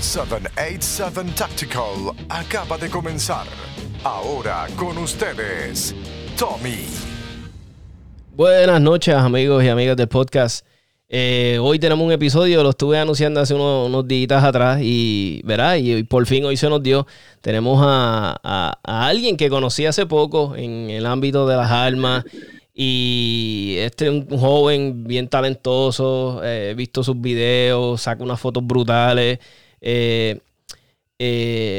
787 Tactical acaba de comenzar. Ahora con ustedes, Tommy. Buenas noches amigos y amigas del podcast. Eh, hoy tenemos un episodio, lo estuve anunciando hace unos, días atrás y verá, y, por fin hoy se nos dio. Tenemos a, alguien que conocí hace poco en el ámbito de las armas y este es un joven bien talentoso, eh, he visto sus videos, saca unas fotos brutales. Eh,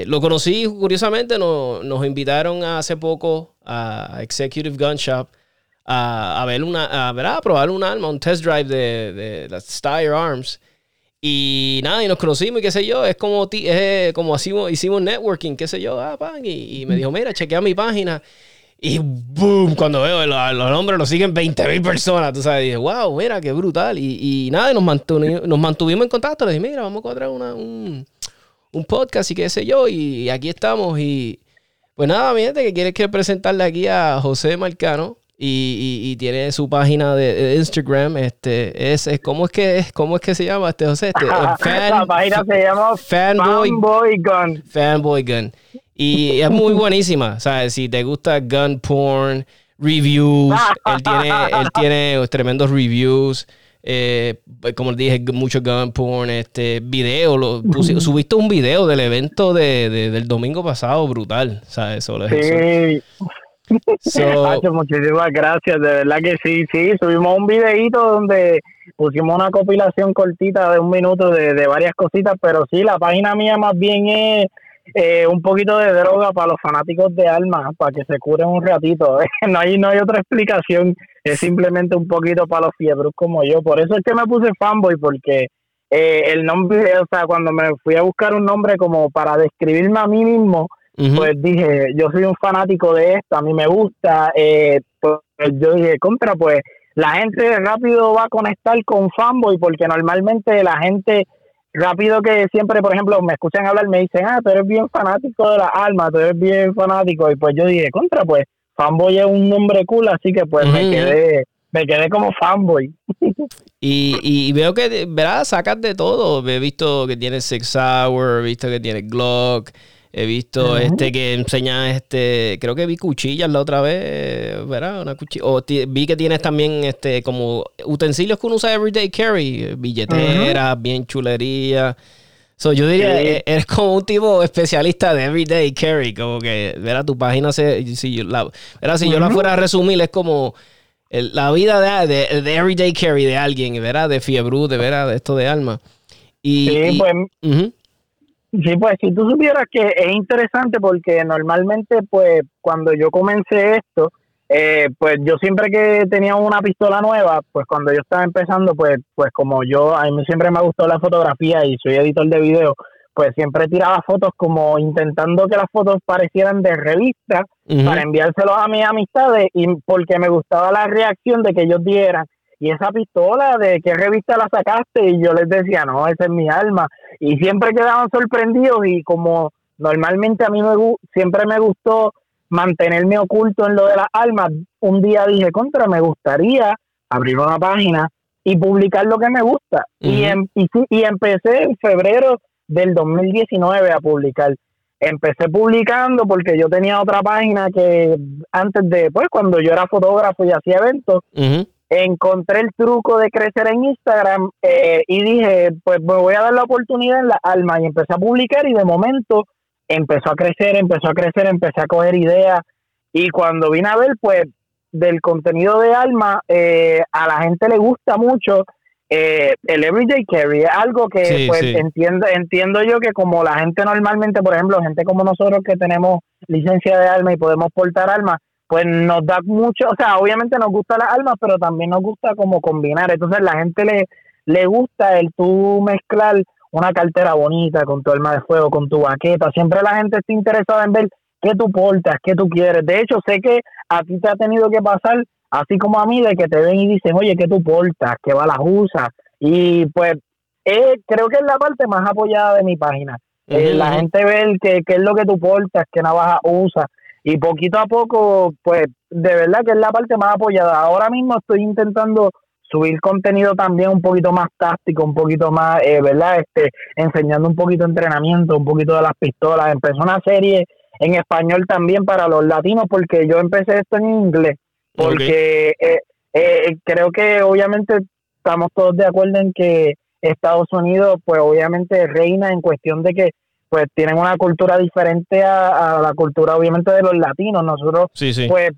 lo conocí, curiosamente, nos invitaron hace poco a Executive Gun Shop a, ver una, a, probar un arma, un test drive de, de, de Arms. Y nada, y nos conocimos y qué sé yo, es como, como hicimos, hicimos networking, qué sé yo, ah, y, me dijo, mira, chequea mi página. Y boom, cuando veo los, los nombres lo siguen 20 mil personas, tú sabes, dije, wow, mira, qué brutal. Y, y nada, nos, mantuvimos, nos mantuvimos en contacto, le dije, mira, vamos a encontrar una, un, un podcast y qué sé yo, y, aquí estamos. Y pues nada, mi gente, que quieres que presentarle aquí a José Marcano, y, tiene su página de, Instagram. Este, es, es, ¿cómo es que es? ¿Cómo es que se llama este José? Este, la página se llama Fanboy, Gun. Fanboy Gun. Y es muy buenísima. ¿Sabes? Si te gusta gun porn, reviews, él tiene, él tiene tremendos reviews. Eh, como dije, mucho gun porn, este video, lo, subiste un video del evento de, del domingo pasado, brutal, ¿sabes? Solo sí. muchísimas gracias, de verdad que sí, sí, subimos un videito donde pusimos una compilación cortita de un minuto de, varias cositas, pero sí, la página mía más bien es eh, un poquito de droga para los fanáticos de alma, para que se curen un ratito. no, hay, no hay otra explicación, es simplemente un poquito para los fiebros como yo. Por eso es que me puse fanboy, porque eh, el nombre, o sea, cuando me fui a buscar un nombre como para describirme a mí mismo, pues dije, yo soy un fanático de esto, a mí me gusta, eh, pues yo dije, contra, pues la gente rápido va a conectar con fanboy porque normalmente la gente rápido que siempre, por ejemplo, me escuchan hablar, me dicen, ah, tú eres bien fanático de la alma, tú eres bien fanático, y pues yo dije, contra, pues fanboy es un nombre cool, así que pues me quedé me quedé como fanboy. Y, y veo que, ¿verdad? Sacas de todo. He visto que tiene Six Hour, he visto que tiene Glock, He visto este que enseña este, creo que vi cuchillas la otra vez, ¿verdad? Una cuchilla. O vi que tienes también este como utensilios que uno usa everyday carry, billeteras, bien chulería. So, yo diría, e, eres como un tipo especialista de everyday carry, como que, ¿verdad? Tu página se, si yo la, Si yo la fuera a resumir, es como la vida de, de, everyday carry de alguien, ¿verdad? De fiebre, de, ¿verdad? De esto de alma. Y, sí, pues, Sí, pues si tú supieras que es interesante porque normalmente pues cuando yo comencé esto, eh, pues yo siempre que tenía una pistola nueva, pues cuando yo estaba empezando, pues pues como yo, a mí siempre me ha gustado la fotografía y soy editor de video, pues siempre tiraba fotos como intentando que las fotos parecieran de revista para enviárselos a mis amistades y porque me gustaba la reacción de que ellos dieran y esa pistola, ¿de qué revista la sacaste? Y yo les decía, no, esa es mi alma. Y siempre quedaban sorprendidos y como normalmente a mí me, siempre me gustó mantenerme oculto en lo de las almas, un día dije, contra, me gustaría abrir una página y publicar lo que me gusta. y, em, y, y empecé en febrero del 2019 a publicar. Empecé publicando porque yo tenía otra página que antes de, pues cuando yo era fotógrafo y hacía eventos, encontré el truco de crecer en Instagram eh, y dije, pues me voy a dar la oportunidad en la alma y empecé a publicar y de momento empezó a crecer, empezó a crecer, empecé a coger ideas y cuando vine a ver, pues del contenido de alma, eh, a la gente le gusta mucho eh, el everyday carry, es algo que pues entiendo entiendo yo que como la gente normalmente, por ejemplo, gente como nosotros que tenemos licencia de alma y podemos portar alma, pues nos da mucho, o sea, obviamente nos gusta las almas, pero también nos gusta como combinar. Entonces la gente le, le gusta el tú mezclar una cartera bonita con tu alma de fuego, con tu baqueta. Siempre la gente está interesada en ver qué tú portas, qué tú quieres. De hecho, sé que a ti te ha tenido que pasar, así como a mí, de que te ven y dicen, oye, ¿qué tú portas? ¿Qué balas usas? Y pues eh, creo que es la parte más apoyada de mi página. Eh, la gente ve qué es lo que tú portas, qué navaja usas y poquito a poco, pues de verdad que es la parte más apoyada. Ahora mismo estoy intentando subir contenido también un poquito más táctico, un poquito más, eh, ¿verdad? Este, enseñando un poquito de entrenamiento, un poquito de las pistolas. Empecé una serie en español también para los latinos porque yo empecé esto en inglés. Porque eh, eh, creo que obviamente estamos todos de acuerdo en que Estados Unidos, pues obviamente reina en cuestión de que pues tienen una cultura diferente a, la cultura obviamente de los latinos. Nosotros pues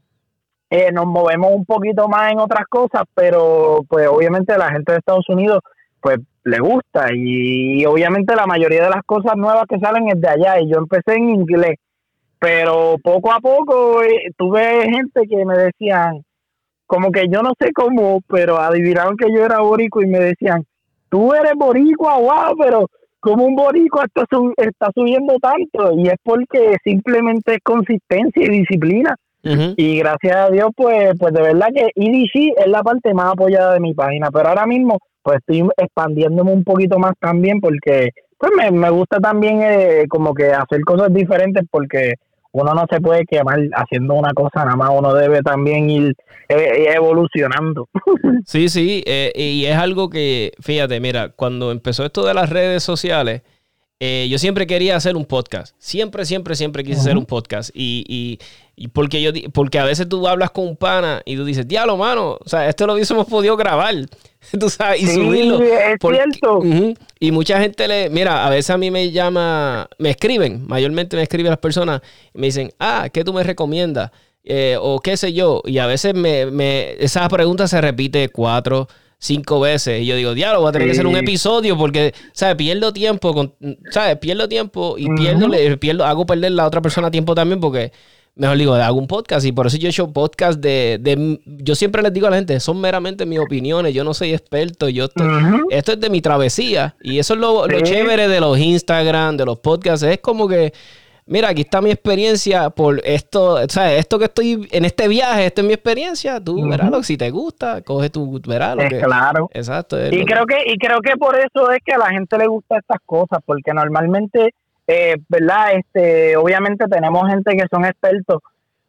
eh, nos movemos un poquito más en otras cosas, pero pues obviamente la gente de Estados Unidos pues le gusta. Y, obviamente la mayoría de las cosas nuevas que salen es de allá. Y yo empecé en inglés, pero poco a poco eh, tuve gente que me decían, como que yo no sé cómo, pero adivinaron que yo era boricua y me decían, tú eres boricua, wow, pero como un boricua está, está subiendo tanto y es porque simplemente es consistencia y disciplina. Y gracias a Dios, pues, pues de verdad que EDC es la parte más apoyada de mi página, pero ahora mismo pues estoy expandiéndome un poquito más también porque pues me, me gusta también eh, como que hacer cosas diferentes porque uno no se puede quemar haciendo una cosa, nada más uno debe también ir eh, evolucionando. Sí, sí, eh, y es algo que, fíjate, mira, cuando empezó esto de las redes sociales, eh, yo siempre quería hacer un podcast. Siempre, siempre, siempre quise hacer un podcast. Y, y, porque yo porque a veces tú hablas con un pana y tú dices, diablo, mano, o sea, esto lo hubiésemos podido grabar. tú sabes, y subirlo. Es cierto. y mucha gente le, mira, a veces a mí me llama, me escriben, mayormente me escriben las personas y me dicen, ah, ¿qué tú me recomiendas? Eh, o qué sé yo. Y a veces me, me, esa pregunta se repite cuatro, cinco veces. Y yo digo, diablo, voy a tener que hacer un episodio porque, ¿sabes? Pierdo tiempo, con, ¿sabes? Pierdo tiempo y pierdo, pierdo, hago perder la otra persona tiempo también porque, mejor digo, hago un podcast. Y por eso yo he hecho podcast de, de, yo siempre les digo a la gente, son meramente mis opiniones, yo no soy experto, yo esto es de mi travesía. Y eso es lo, lo chévere de los Instagram, de los podcasts, es como que mira, aquí está mi experiencia por esto, o sea, esto que estoy en este viaje, esta es mi experiencia, tú verás lo si te gusta, coge tu, verás lo que... Claro. Exacto. Y creo que, y creo que por eso es que a la gente le gusta estas cosas, porque normalmente, eh, ¿verdad? Este, obviamente tenemos gente que son expertos,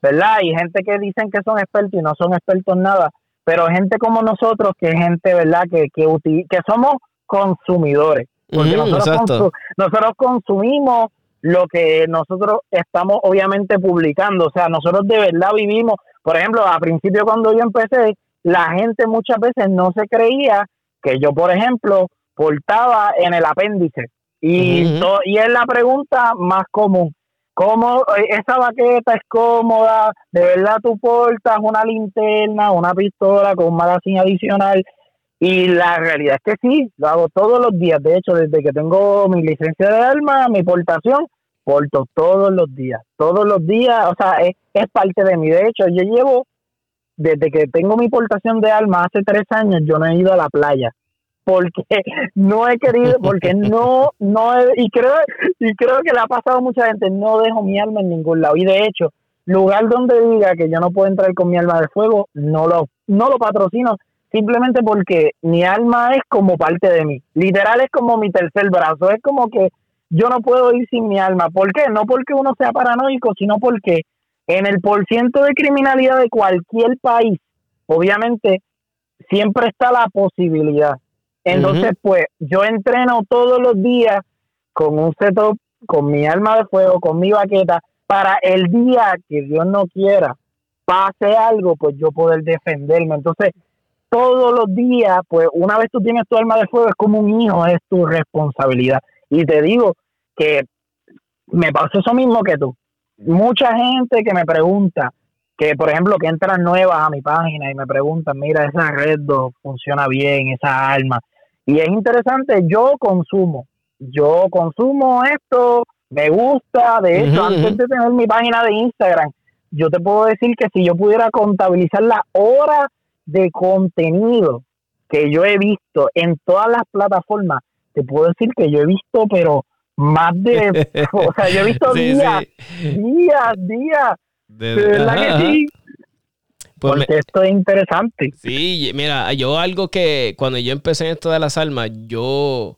¿verdad? Y gente que dicen que son expertos y no son expertos en nada, pero gente como nosotros, que es gente, ¿verdad? Que, que, que somos consumidores. Porque nosotros, nosotros consumimos lo que nosotros estamos obviamente publicando. O sea, nosotros de verdad vivimos, por ejemplo, a principio cuando yo empecé, la gente muchas veces no se creía que yo, por ejemplo, portaba en el apéndice. Y, y es la pregunta más común. ¿Cómo eh, esa baqueta es cómoda? ¿De verdad tú portas una linterna, una pistola con un magazine adicional? Y la realidad es que sí, lo hago todos los días. De hecho, desde que tengo mi licencia de arma, mi portación, porto todos los días. Todos los días, o sea, es, es parte de mí. De hecho, yo llevo, desde que tengo mi portación de arma hace tres años, yo no he ido a la playa. Porque no he querido, porque no, no he, y creo, y creo que le ha pasado a mucha gente, no dejo mi alma en ningún lado. Y de hecho, lugar donde diga que yo no puedo entrar con mi alma de fuego, no lo, no lo patrocino simplemente porque mi alma es como parte de mí. Literal es como mi tercer brazo. Es como que yo no puedo ir sin mi alma. ¿Por qué? No porque uno sea paranoico, sino porque en el porciento de criminalidad de cualquier país, obviamente, siempre está la posibilidad. Entonces, pues, yo entreno todos los días con un setup, con mi alma de fuego, con mi baqueta, para el día que Dios no quiera pase algo, pues yo poder defenderme. Entonces, todos los días, pues una vez tú tienes tu alma de fuego, es como un hijo, es tu responsabilidad. Y te digo que me pasó eso mismo que tú. Mucha gente que me pregunta, que por ejemplo, que entran nuevas a mi página y me preguntan, mira, esa red funciona bien, esa alma. Y es interesante, yo consumo, yo consumo esto, me gusta, de hecho, antes de tener mi página de Instagram, yo te puedo decir que si yo pudiera contabilizar las horas de contenido que yo he visto en todas las plataformas, te puedo decir que yo he visto, pero más de, o sea, yo he visto días, días, días, de, verdad que sí. Pues porque esto es interesante. Sí, mira, yo algo que cuando yo empecé en esto de las almas, yo,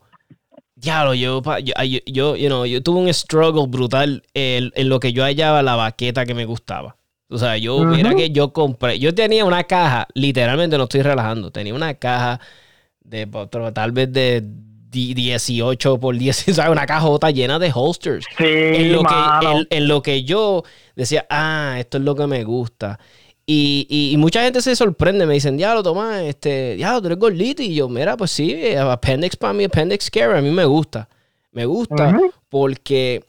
ya lo yo, yo, yo, you know, yo tuve un struggle brutal en, en, lo que yo hallaba la baqueta que me gustaba. O sea, yo, mira que yo compré, yo tenía una caja, literalmente no estoy relajando, tenía una caja de tal vez de 18 por 10, ¿sabes? Una cajota llena de holsters. Sí, en, lo que, en, lo que yo decía, ah, esto es lo que me gusta. Y, y, mucha gente se sorprende, me dicen, ya lo toma, este, ya tú eres gordito. Y yo, mira, pues sí, appendix para mí, appendix care, a mí me gusta. Me gusta porque,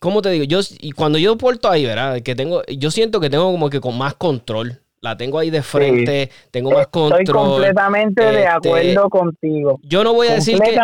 ¿cómo te digo? Yo, y cuando yo porto ahí, ¿verdad? Que tengo, yo siento que tengo como que con más control la tengo ahí de frente, tengo más control. Estoy completamente de este, acuerdo contigo. Yo no voy a decir que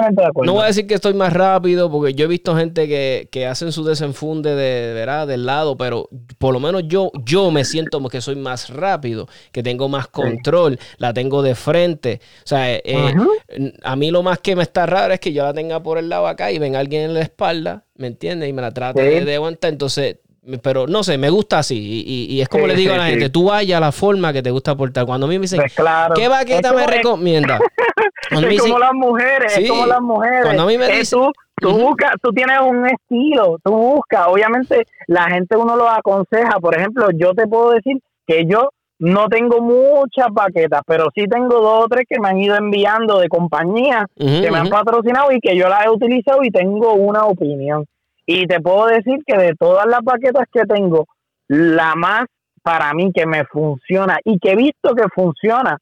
no voy a decir que estoy más rápido porque yo he visto gente que, que hacen su desenfunde de, ¿verdad? del lado, pero por lo menos yo yo me siento que soy más rápido, que tengo más control, la tengo de frente. O sea, eh, eh, a mí lo más que me está raro es que yo la tenga por el lado acá y venga alguien en la espalda, ¿me entiendes? Y me la trate de, de aguantar. Entonces, pero no sé, me gusta así. Y, es como le digo a la gente, tú vaya a la forma que te gusta portar. Cuando a mí me dicen, pues ¿qué vaqueta me recomienda? es como las mujeres, es como las mujeres. Cuando a mí me dicen... Tú, tú, buscas, tú tienes un estilo, tú buscas. Obviamente la gente uno lo aconseja. Por ejemplo, yo te puedo decir que yo no tengo muchas baquetas, pero sí tengo dos o tres que me han ido enviando de compañías que me han patrocinado y que yo las he utilizado y tengo una opinión. Y te puedo decir que de todas las baquetas que tengo, la más para mí que me funciona y que he visto que funciona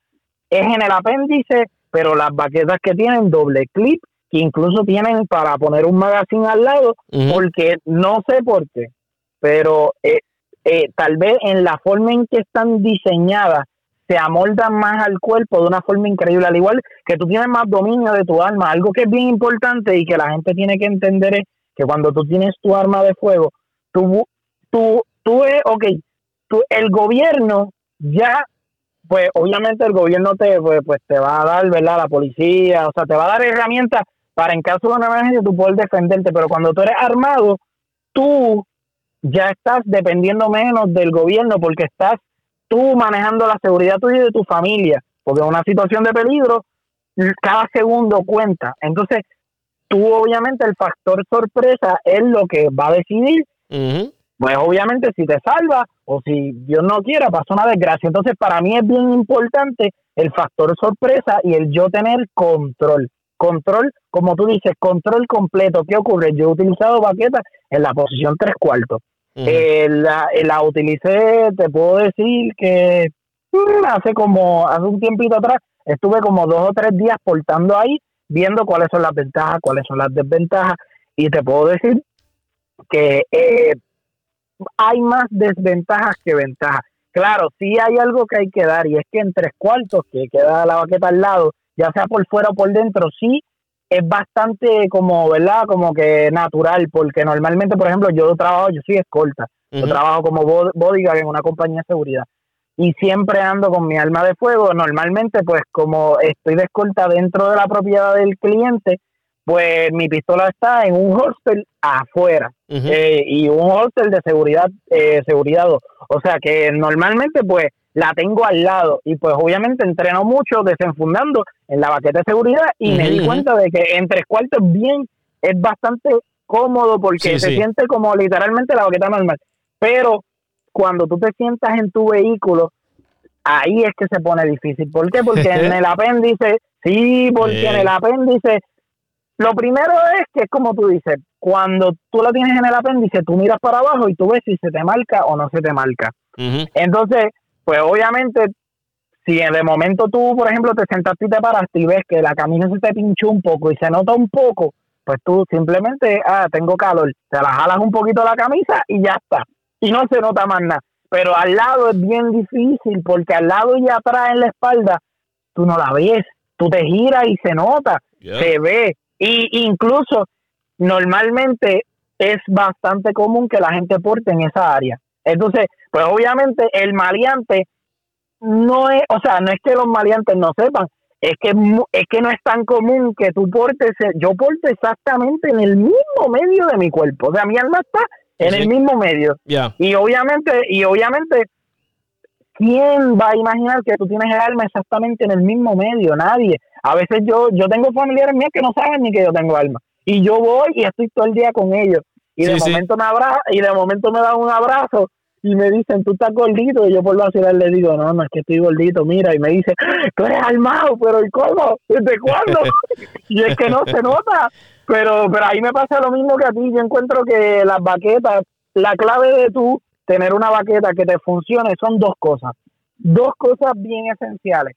es en el apéndice, pero las baquetas que tienen doble clip, que incluso tienen para poner un magazine al lado, porque no sé por qué, pero eh, eh, tal vez en la forma en que están diseñadas se amoldan más al cuerpo de una forma increíble, al igual que tú tienes más dominio de tu alma, algo que es bien importante y que la gente tiene que entender es que cuando tú tienes tu arma de fuego, tú, tú, tú es, ok, tú, el gobierno ya, pues obviamente el gobierno te, pues, pues, te va a dar, ¿verdad? La policía, o sea, te va a dar herramientas para en caso de una emergencia tú poder defenderte, pero cuando tú eres armado, tú ya estás dependiendo menos del gobierno porque estás tú manejando la seguridad tuya y de tu familia, porque en una situación de peligro, cada segundo cuenta. Entonces, tú obviamente el factor sorpresa es lo que va a decidir. Pues obviamente si te salva o si Dios no quiera pasa una desgracia. Entonces para mí es bien importante el factor sorpresa y el yo tener control. Control, como tú dices, control completo. ¿Qué ocurre? Yo he utilizado baquetas en la posición tres cuartos. Eh, la, eh, la utilicé, te puedo decir que mm, hace como, hace un tiempito atrás, estuve como dos o tres días portando ahí viendo cuáles son las ventajas, cuáles son las desventajas, y te puedo decir que eh, hay más desventajas que ventajas. Claro, sí hay algo que hay que dar, y es que en tres cuartos, que queda la baqueta al lado, ya sea por fuera o por dentro, sí es bastante como, ¿verdad? Como que natural, porque normalmente, por ejemplo, yo trabajo, yo soy escolta, yo trabajo como bodyguard en una compañía de seguridad y siempre ando con mi arma de fuego. Normalmente, pues como estoy de escolta dentro de la propiedad del cliente, pues mi pistola está en un hostel afuera eh, y un hostel de seguridad, eh, seguridad. O sea que normalmente, pues la tengo al lado y pues obviamente entreno mucho desenfundando en la baqueta de seguridad y me di cuenta de que en tres cuartos bien es bastante cómodo porque se siente como literalmente la baqueta normal. Pero cuando tú te sientas en tu vehículo, ahí es que se pone difícil. ¿Por qué? Porque en el apéndice, sí, porque en el apéndice, lo primero es que es como tú dices, cuando tú la tienes en el apéndice, tú miras para abajo y tú ves si se te marca o no se te marca. Entonces, pues obviamente, si de momento tú, por ejemplo, te sentaste y te paraste y ves que la camisa se te pinchó un poco y se nota un poco, pues tú simplemente, ah, tengo calor, te la jalas un poquito la camisa y ya está y no se nota más nada. Pero al lado es bien difícil porque al lado y atrás en la espalda tú no la ves, tú te giras y se nota, se ve. Y incluso normalmente es bastante común que la gente porte en esa área. Entonces, pues obviamente el maleante no es, o sea, no es que los maleantes no sepan, es que es que no es tan común que tú portes, yo porte exactamente en el mismo medio de mi cuerpo, o sea, mi alma está en el mismo medio. Y obviamente, y obviamente, ¿quién va a imaginar que tú tienes el alma exactamente en el mismo medio? Nadie. A veces yo, yo tengo familiares míos que no saben ni que yo tengo alma. Y yo voy y estoy todo el día con ellos. Y de momento me abrazo, y de momento me dan un abrazo y me dicen, tú estás gordito, y yo por vacilar le digo, no, no es que estoy gordito, mira, y me dice, tú eres armado, pero ¿y cómo? ¿Desde cuándo? y es que no se nota, pero, pero ahí me pasa lo mismo que a ti, yo encuentro que las baquetas, la clave de tú tener una baqueta que te funcione son dos cosas, dos cosas bien esenciales.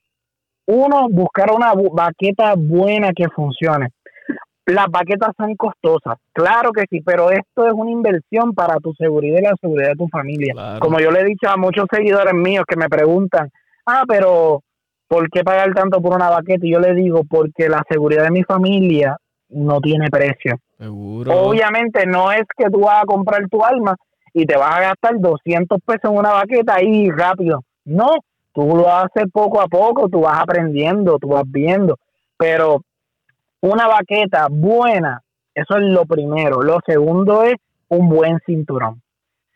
Uno, buscar una baqueta buena que funcione las baquetas son costosas, claro que sí, pero esto es una inversión para tu seguridad y la seguridad de tu familia. Como yo le he dicho a muchos seguidores míos que me preguntan, ah, pero ¿por qué pagar tanto por una baqueta? Y yo le digo, porque la seguridad de mi familia no tiene precio. Obviamente no es que tú vas a comprar tu alma y te vas a gastar 200 pesos en una baqueta ahí rápido. No, tú lo haces poco a poco, tú vas aprendiendo, tú vas viendo, pero una baqueta buena, eso es lo primero. Lo segundo es un buen cinturón.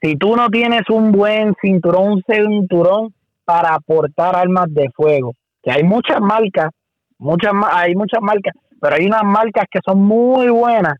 Si tú no tienes un buen cinturón, un cinturón para aportar armas de fuego, que hay muchas marcas, muchas hay muchas marcas, pero hay unas marcas que son muy buenas.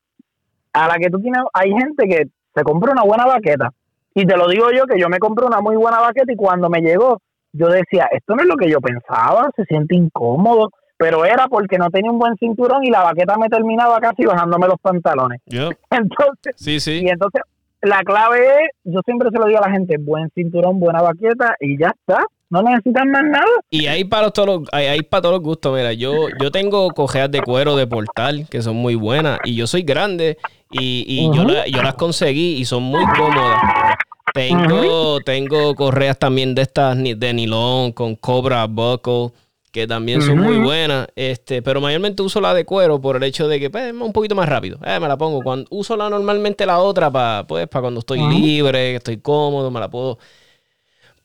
A la que tú tienes, hay gente que se compra una buena baqueta. Y te lo digo yo que yo me compré una muy buena baqueta y cuando me llegó, yo decía, esto no es lo que yo pensaba, se siente incómodo, pero era porque no tenía un buen cinturón y la baqueta me terminaba casi bajándome los pantalones. Entonces, sí, sí. Y entonces la clave es, yo siempre se lo digo a la gente, buen cinturón, buena baqueta y ya está. No necesitan más nada. Y hay para todos los, hay, para todos los gustos. Mira, yo, yo tengo cojeas de cuero de portal que son muy buenas. Y yo soy grande y, y yo, yo las conseguí y son muy cómodas. Tengo, tengo correas también de estas de nilón con cobra buckle que también son muy buenas, este, pero mayormente uso la de cuero por el hecho de que pues, es un poquito más rápido. Eh, me la pongo. Cuando uso la normalmente la otra para pues, para cuando estoy libre, estoy cómodo, me la puedo.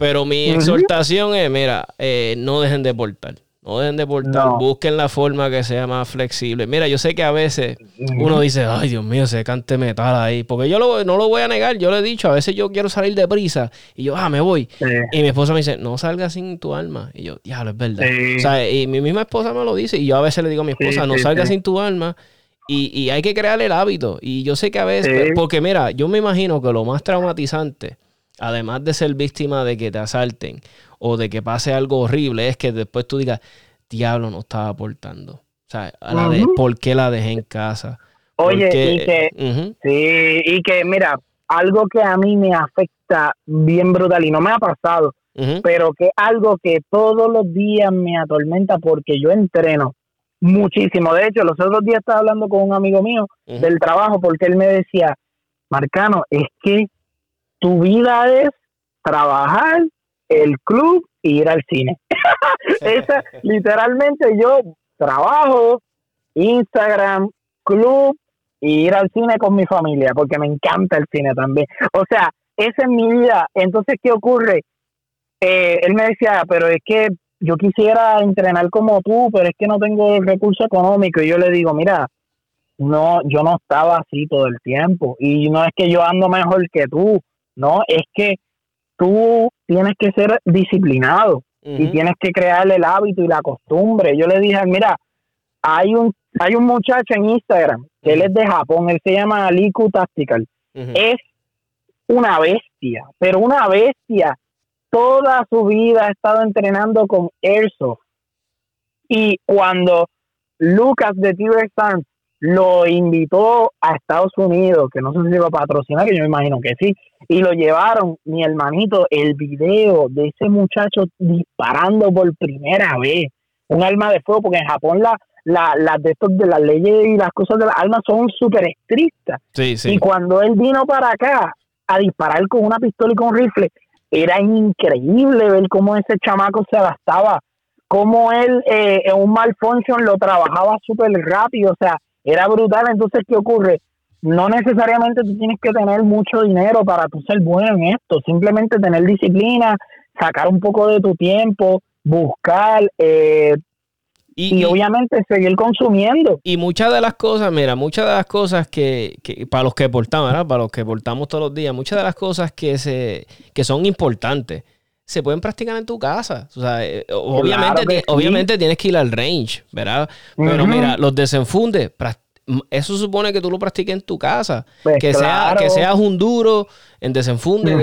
Pero mi exhortación es, mira, eh, no dejen de portar. No dejen de portar, busquen la forma que sea más flexible. Mira, yo sé que a veces uno dice, ay Dios mío, se cante metal ahí. Porque yo no lo voy a negar, yo le he dicho, a veces yo quiero salir de prisa y yo, ah, me voy. Y mi esposa me dice, no salgas sin tu alma. Y yo, diablo, es verdad. O sea, y mi misma esposa me lo dice y yo a veces le digo a mi esposa, no salgas sin tu alma. Y, y, hay que crear el hábito. Y yo sé que a veces, porque mira, yo me imagino que lo más traumatizante, además de ser víctima de que te asalten o de que pase algo horrible, es que después tú digas, diablo, no estaba aportando. O sea, ¿por qué la dejé en casa? Oye, y que, sí, y que mira, algo que a mí me afecta bien brutal y no me ha pasado, pero que algo que todos los días me atormenta porque yo entreno muchísimo. De hecho, los otros días estaba hablando con un amigo mío del trabajo porque él me decía, Marcano, es que tu vida es trabajar, el club e ir al cine. Esa, literalmente yo trabajo, Instagram, club y ir al cine con mi familia, porque me encanta el cine también. O sea, esa es mi vida. Entonces, ¿qué ocurre? Eh, él me decía, pero es que yo quisiera entrenar como tú, pero es que no tengo el recurso económico. Y yo le digo, mira, no, yo no estaba así todo el tiempo. Y no es que yo ando mejor que tú, no, es que tú tienes que ser disciplinado y tienes que crear el hábito y la costumbre. Yo le dije, mira, hay un hay un muchacho en Instagram que él es de Japón, él se llama Aliku Tactical. Es una bestia, pero una bestia. Toda su vida ha estado entrenando con Airsoft. Y cuando Lucas de Stance lo invitó a Estados Unidos, que no sé si se va a patrocinar, que yo me imagino que sí, y lo llevaron, mi hermanito, el video de ese muchacho disparando por primera vez un arma de fuego, porque en Japón la, la, de estos de las leyes y las cosas de las armas son súper estrictas. Y cuando él vino para acá a disparar con una pistola y con un rifle, era increíble ver cómo ese chamaco se adaptaba, cómo él eh, en un malfunction lo trabajaba súper rápido, o sea, era brutal. Entonces, ¿qué ocurre? No necesariamente tú tienes que tener mucho dinero para tú ser bueno en esto, simplemente tener disciplina, sacar un poco de tu tiempo, buscar, eh, y, obviamente seguir consumiendo. Y muchas de las cosas, mira, muchas de las cosas que, que, para los que portamos, ¿verdad? Para los que portamos todos los días, muchas de las cosas que se que son importantes se pueden practicar en tu casa. O sea, eh, obviamente, obviamente tienes que ir al range, ¿verdad? Pero mira, los desenfundes, eso supone que tú lo practiques en tu casa. Pues que, sea, que seas un duro en desenfunde,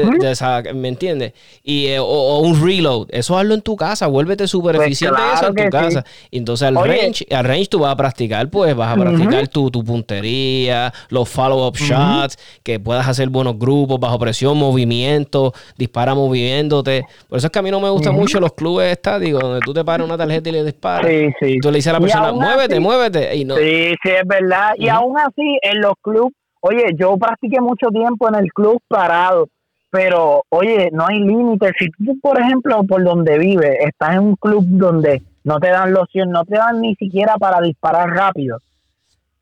¿me entiendes? Y, eh, o, un reload. Eso hazlo en tu casa. Vuélvete súper pues eficiente eso en tu casa. Y entonces al range, al range tú vas a practicar, pues vas a practicar tu, puntería, los follow-up shots, que puedas hacer buenos grupos bajo presión, movimiento, dispara moviéndote. Por eso es que a mí no me gustan mucho los clubes estáticos, donde tú te paras una tarjeta y le disparas. Sí, sí. Tú le dices a la persona, muévete, muévete. Y no. Sí, sí, es verdad. Y aún así, en los clubes Oye, yo practiqué mucho tiempo en el club parado, pero oye, no hay límites. Si tú, por ejemplo, por donde vives, estás en un club donde no te dan loción, no te dan ni siquiera para disparar rápido.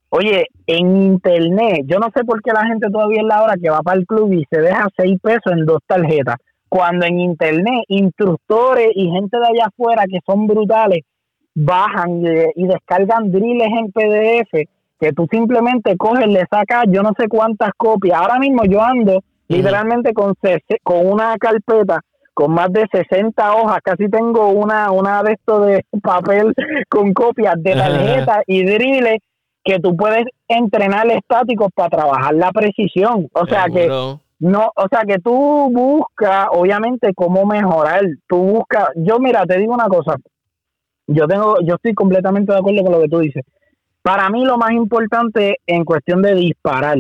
Oye, en internet, yo no sé por qué la gente todavía es la hora que va para el club y se deja seis pesos en dos tarjetas. Cuando en internet, instructores y gente de allá afuera que son brutales bajan y, y descargan drills en PDF que tú simplemente coges, le sacas yo no sé cuántas copias. Ahora mismo yo ando literalmente con, con una carpeta con más de 60 hojas, casi tengo una, una de estos de papel con copias de tarjetas y drills que tú puedes entrenar estáticos para trabajar la precisión. O sea que no, o sea que tú buscas, obviamente, cómo mejorar. Tú buscas, yo mira, te digo una cosa. Yo tengo, yo estoy completamente de acuerdo con lo que tú dices. Para mí lo más importante en cuestión de disparar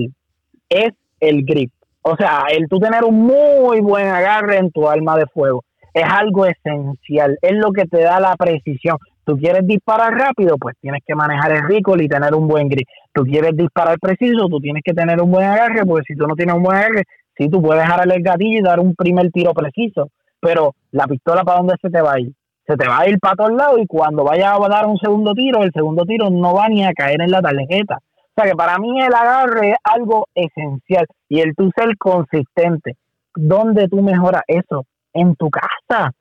es el grip. O sea, el tú tener un muy buen agarre en tu arma de fuego. Es algo esencial, es lo que te da la precisión. Tú quieres disparar rápido, pues tienes que manejar el recoil y tener un buen grip. Tú quieres disparar preciso, tú tienes que tener un buen agarre, porque si tú no tienes un buen agarre, sí, tú puedes jalar el gatillo y dar un primer tiro preciso, pero la pistola para dónde se te va a ir se te va a ir para todos lados y cuando vaya a dar un segundo tiro, el segundo tiro no va ni a caer en la tarjeta. O sea que para mí el agarre es algo esencial y el tú ser consistente. ¿Dónde tú mejoras eso? En tu casa,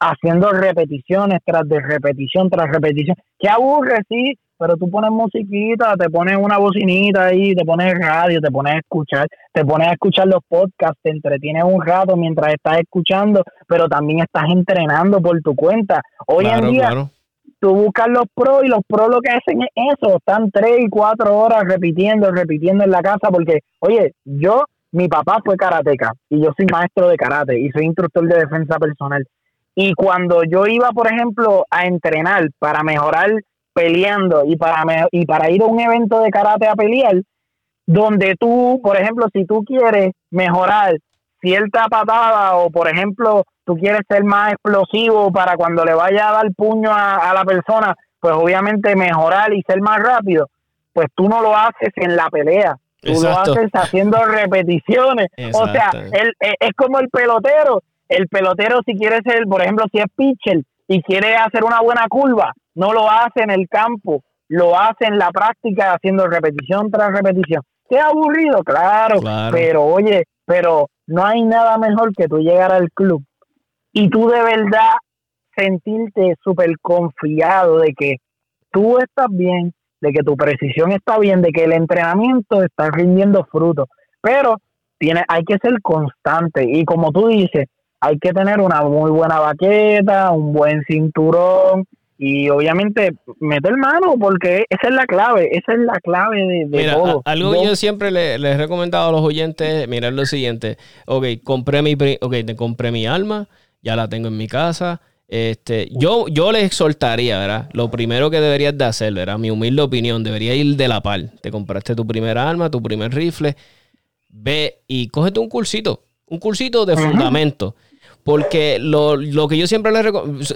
haciendo repeticiones tras de repetición tras repetición. Que aburre, sí, pero tú pones musiquita, te pones una bocinita ahí, te pones radio, te pones a escuchar, te pones a escuchar los podcasts, te entretienes un rato mientras estás escuchando, pero también estás entrenando por tu cuenta. Hoy en día, tú buscas los pros y los pros lo que hacen es eso, están tres y cuatro horas repitiendo, repitiendo en la casa, porque, oye, yo, mi papá fue karateca y yo soy maestro de karate y soy instructor de defensa personal. Y cuando yo iba, por ejemplo, a entrenar para mejorar peleando y para, y para ir a un evento de karate a pelear, donde tú, por ejemplo, si tú quieres mejorar cierta patada o, por ejemplo, tú quieres ser más explosivo para cuando le vaya a dar puño a, la persona, pues obviamente mejorar y ser más rápido, pues tú no lo haces en la pelea, tú lo haces haciendo repeticiones. O sea, el, e, es como el pelotero. El pelotero si quiere ser, por ejemplo, si es pitcher y quiere hacer una buena curva, no lo hace en el campo, lo hace en la práctica haciendo repetición tras repetición. ¿Qué aburrido? Claro, pero oye, pero no hay nada mejor que tú llegar al club y tú de verdad sentirte súper confiado de que tú estás bien, de que tu precisión está bien, de que el entrenamiento está rindiendo frutos. Pero tiene, hay que ser constante y como tú dices, hay que tener una muy buena baqueta, un buen cinturón, y obviamente meter mano porque esa es la clave, esa es la clave de, mira, todo. algo que yo siempre les he recomendado a los oyentes, mirar lo siguiente, ok, compré mi, okay, te compré mi alma, ya la tengo en mi casa, este, yo, yo les exhortaría, ¿verdad? Lo primero que deberías de hacer, ¿verdad? Mi humilde opinión, debería ir de la par. Te compraste tu primera arma, tu primer rifle, ve y cógete un cursito, un cursito de fundamento. Porque lo, que yo siempre le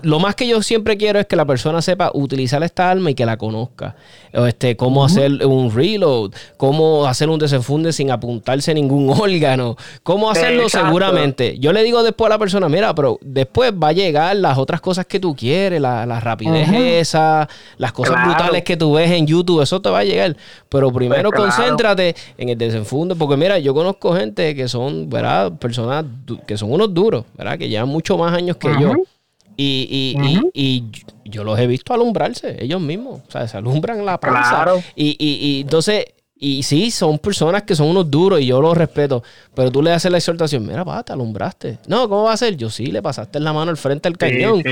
lo más que yo siempre quiero es que la persona sepa utilizar esta arma y que la conozca. Este, cómo hacer un reload, cómo hacer un desenfunde sin apuntarse ningún órgano, cómo hacerlo seguramente. Yo le digo después a la persona, mira, pero después va a llegar las otras cosas que tú quieres, la, rapidez esa, las cosas brutales que tú ves en YouTube, eso te va a llegar. Pero primero pues concéntrate en el desenfunde, porque mira, yo conozco gente que son, ¿verdad? Personas que son unos duros, ¿verdad? Que llevan mucho más años que yo. Y, y, yo los he visto alumbrarse ellos mismos. O sea, se alumbran la panza. Y, y, entonces Y sí, son personas que son unos duros y yo los respeto. Pero tú le haces la exhortación, mira, pa, te alumbraste. No, ¿cómo va a ser? Yo sí, le pasaste la mano al frente al cañón.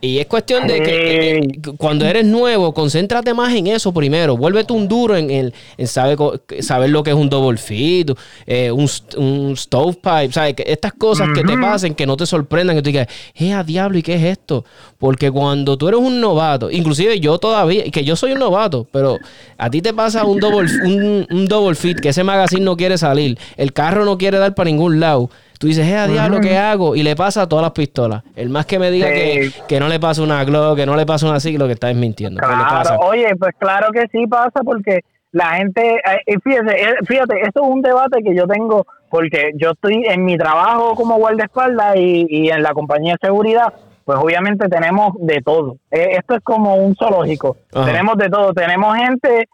Y es cuestión de que eh, cuando eres nuevo, concéntrate más en eso primero. Vuélvete un duro en, el, en saber, saber lo que es un double fit, eh, un, un stovepipe, ¿sabes? Que estas cosas que te pasen, que no te sorprendan, que tú digas, ¡eh, a diablo! ¿Y qué es esto? Porque cuando tú eres un novato, inclusive yo todavía, que yo soy un novato, pero a ti te pasa un double, un un, double fit, que ese magazine no quiere salir, el carro no quiere dar para ningún lado. Tú dices, eh, a diablo, ¿qué hago? Y le pasa a todas las pistolas. El más que me diga que, no le pasa una Glock, que no le pasa una lo que está es mintiendo. Claro, oye, pues claro que sí pasa porque la gente, eh, fíjate, eh, fíjate, esto es un debate que yo tengo porque yo estoy en mi trabajo como guardaespaldas y, y en la compañía de seguridad, pues obviamente tenemos de todo. Eh, esto es como un zoológico. Tenemos de todo. Tenemos gente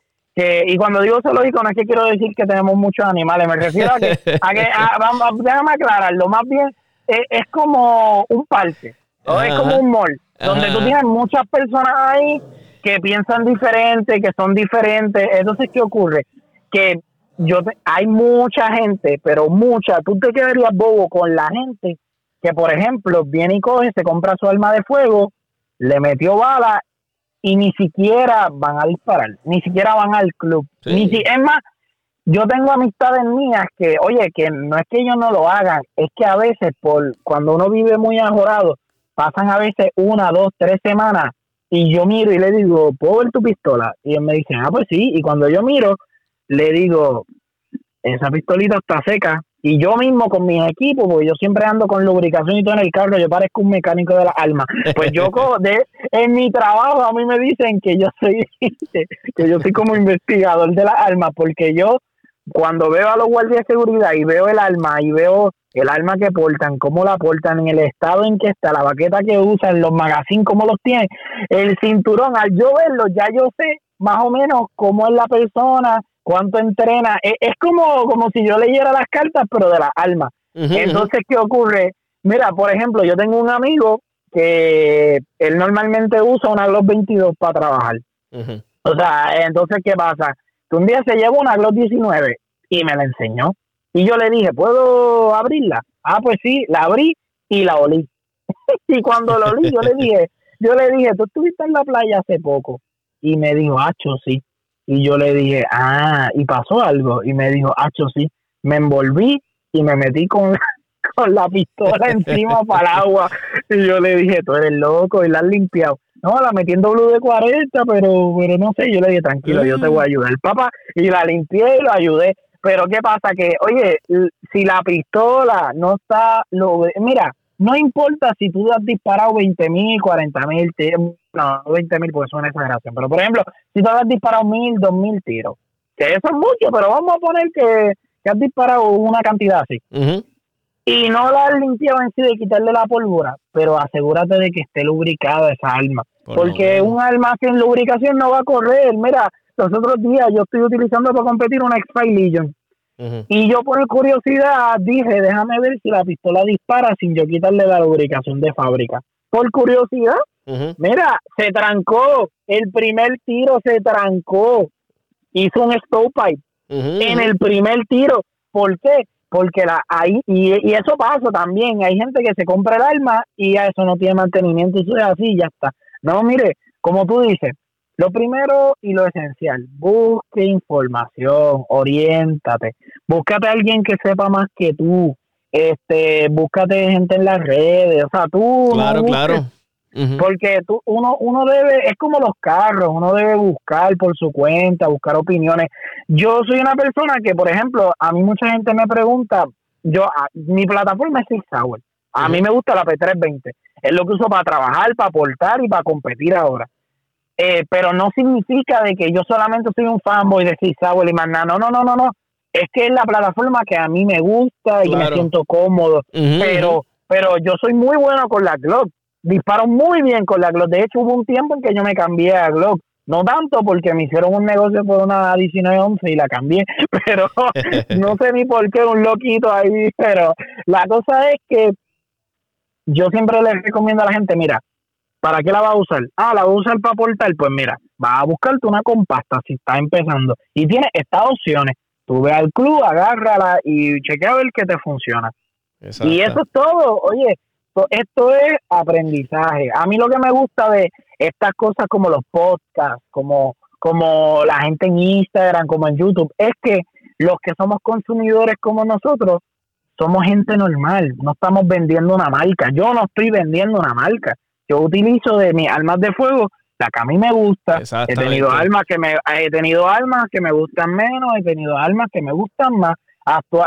y cuando digo zoológico no es que quiero decir que tenemos muchos animales, me refiero a que, a que déjame aclararlo, más bien es, como un parque, o es como un mall, donde tú tienes muchas personas ahí que piensan diferente, que son diferentes, entonces ¿qué ocurre? Que yo hay mucha gente, pero mucha, tú te quedarías bobo con la gente que, por ejemplo, viene y coge, se compra su arma de fuego, le metió bala y ni siquiera van a disparar, ni siquiera van al club. Ni si, es más, yo tengo amistades mías que, oye, que no es que ellos no lo hagan, es que a veces, por cuando uno vive muy ajorado, pasan a veces una, dos, tres semanas y yo miro y le digo, ¿puedo ver tu pistola? Y él me dice, ah, pues sí. Y cuando yo miro, le digo, esa pistolita está seca. Y yo mismo con mis equipos, porque yo siempre ando con lubricación y todo en el carro, yo parezco un mecánico de la alma. Pues yo de, en mi trabajo a mí me dicen que yo soy que yo soy como investigador de la alma, porque yo cuando veo a los guardias de seguridad y veo el alma y veo el alma que portan, cómo la portan, en el estado en que está, la baqueta que usan, los magazines, cómo los tienen, el cinturón, al yo verlo, ya yo sé más o menos cómo es la persona, cuánto entrena. Es, es, como, como si yo leyera las cartas, pero de la alma. Entonces, ¿qué ocurre? Mira, por ejemplo, yo tengo un amigo que él normalmente usa una Glock 22 para trabajar. O sea, entonces, ¿qué pasa? Que un día se llevó una Glock 19 y me la enseñó. Y yo le dije, ¿puedo abrirla? Ah, pues sí, la abrí y la olí. y cuando la olí, yo le dije, yo le dije, tú estuviste en la playa hace poco. Y me dijo, acho, sí. Y yo le dije, ah, y pasó algo. Y me dijo, acho, sí. Me envolví y me metí con, con la pistola encima para el agua. Y yo le dije, tú eres loco y la has limpiado. No, la metí en de 40, pero, pero no sé. Yo le dije, tranquilo, yo te voy a ayudar, papá. Y la limpié y lo ayudé. Pero ¿qué pasa? Que, oye, si la pistola no está... Lo, mira, no importa si tú has disparado 20 mil, 40 mil, no, 20 mil porque es una exageración, pero por ejemplo, si tú has disparado mil, dos mil tiros, que eso es mucho, pero vamos a poner que, has disparado una cantidad así. Y no la has limpiado en sí de quitarle la pólvora, pero asegúrate de que esté lubricada esa arma. porque un arma sin lubricación no va a correr. Mira, los otros días yo estoy utilizando para competir una X-File Legion y yo por curiosidad dije, déjame ver si la pistola dispara sin yo quitarle la lubricación de fábrica. Por curiosidad, mira, se trancó, el primer tiro se trancó, hizo un stovepipe en el primer tiro. ¿Por qué? Porque la ahí, y, y, eso pasa también, hay gente que se compra el arma y ya eso no tiene mantenimiento, eso es así, ya está. No, mire, como tú dices, lo primero y lo esencial, busque información, oriéntate, búscate a alguien que sepa más que tú, este, búscate gente en las redes, o sea, tú Claro, claro. Porque tú, uno, uno debe, es como los carros, uno debe buscar por su cuenta, buscar opiniones. Yo soy una persona que, por ejemplo, a mí mucha gente me pregunta, yo, mi plataforma es Six Hour. A mí me gusta la P320. Es lo que uso para trabajar, para aportar y para competir ahora. Eh, pero no significa de que yo solamente soy un fanboy de Six y más nada. No, no, no, no, no. Es que es la plataforma que a mí me gusta y me siento cómodo. pero, pero yo soy muy bueno con la Glock. Disparo muy bien con la Glock. De hecho, hubo un tiempo en que yo me cambié a Glock. No tanto porque me hicieron un negocio por una 1911 y la cambié, pero no sé ni por qué, un loquito ahí. Pero la cosa es que yo siempre le recomiendo a la gente, mira, ¿Para qué la vas a usar? Ah, la vas a usar para portar. Pues mira, vas a buscarte una compasta si estás empezando. Y tienes estas opciones. Tú ve al club, agárrala y chequea a ver qué te funciona. Y eso es todo. Oye, esto es aprendizaje. A mí lo que me gusta de estas cosas como los podcasts, como, como la gente en Instagram, como en YouTube, es que los que somos consumidores como nosotros, somos gente normal, no estamos vendiendo una marca. Yo no estoy vendiendo una marca. Yo utilizo de mis armas de fuego la que a mí me gusta. He tenido armas que me he tenido armas que me gustan menos, he tenido armas que me gustan más.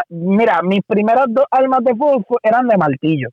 Mira, mis primeras dos armas de fuego eran de martillo.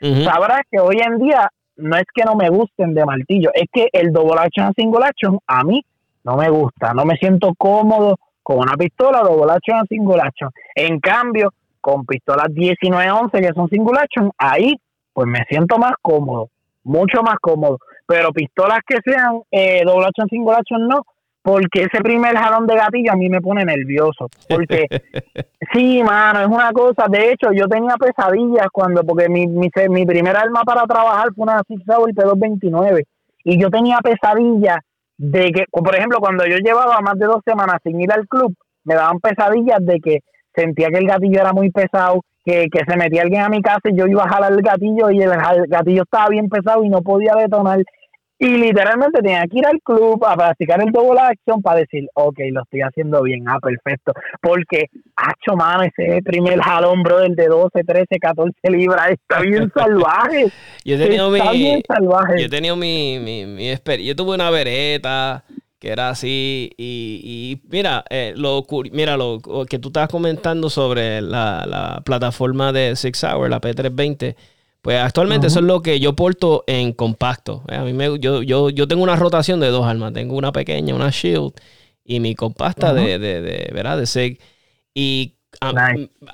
Sabrás que hoy en día no es que no me gusten de martillo, es que el double action single action a mí no me gusta, no me siento cómodo con una pistola double action single action. En cambio, con pistolas 19-11 que son single action, ahí pues me siento más cómodo, mucho más cómodo. Pero pistolas que sean eh, double action single action no, porque ese primer jalón de gatillo a mí me pone nervioso. Porque, sí, mano, es una cosa. De hecho, yo tenía pesadillas cuando, porque mi, mi, mi primer arma para trabajar fue una Six Sauer P229. Y yo tenía pesadillas de que, por ejemplo, cuando yo llevaba más de dos semanas sin ir al club, me daban pesadillas de que sentía que el gatillo era muy pesado, que, que se metía alguien a mi casa y yo iba a jalar el gatillo y el gatillo estaba bien pesado y no podía detonar y literalmente tenía que ir al club a practicar el double action para decir, ok, lo estoy haciendo bien, ah, perfecto. Porque, hacho, mano, ese primer jalón, brother, de 12, 13, 14 libras, está bien salvaje. yo he tenido está mi, bien salvaje. Yo he tenido mi, mi, mi experiencia. Yo tuve una vereta que era así y, y mira, eh, lo, mira lo que tú estabas comentando sobre la, la plataforma de Six Hour, la P320 pues actualmente eso es lo que yo porto en compacto. Eh, a mí me, yo, yo, yo tengo una rotación de dos armas. Tengo una pequeña, una Shield, y mi compacta de, de, de, ¿verdad? De SEG. Y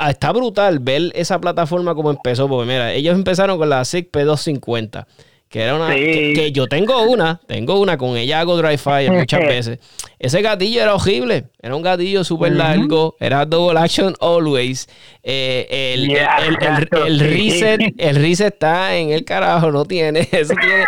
está brutal ver esa plataforma como empezó. Porque mira, ellos empezaron con la SIG P250 que era una que, yo tengo una, tengo una con ella hago dry fire muchas veces. Ese gatillo era horrible, era un gatillo súper largo, era double action always. Eh, el, el, reset, el reset está en el carajo, no tiene, eso tiene.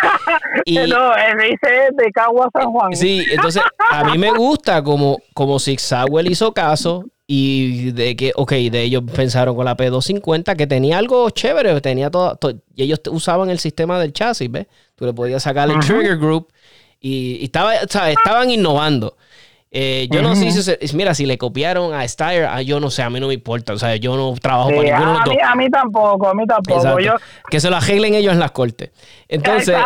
Y, no, el reset de Cagua San Juan. Sí, entonces a mí me gusta como, como Six hizo caso y de que, ok, de ellos pensaron con la P250 que tenía algo chévere, tenía todo, y ellos usaban el sistema del chasis, ¿ves? Tú le podías sacar el trigger group y, estaba, estaban innovando. Eh, yo no sé si, mira, si le copiaron a Steyr, ah, yo no sé, a mí no me importa, o sea, yo no trabajo para ninguno a, mí, a mí tampoco, a mí tampoco. Que se lo arreglen ellos en las cortes. Entonces,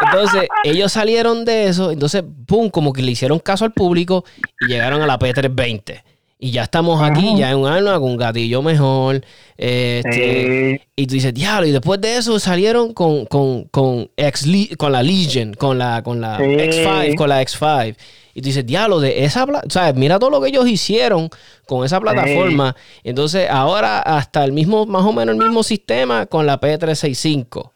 entonces, ellos salieron de eso, entonces, pum, como que le hicieron caso al público y llegaron a la P320. Y ya estamos aquí, ya en un arma con un gatillo mejor. Este, Y tú dices, diablo, y después de eso salieron con, con, con, con la Legion, con la, con la X5, con la X5. Y tú dices, diablo, de esa o sea, mira todo lo que ellos hicieron con esa plataforma. Entonces, ahora hasta el mismo, más o menos el mismo sistema con la P365.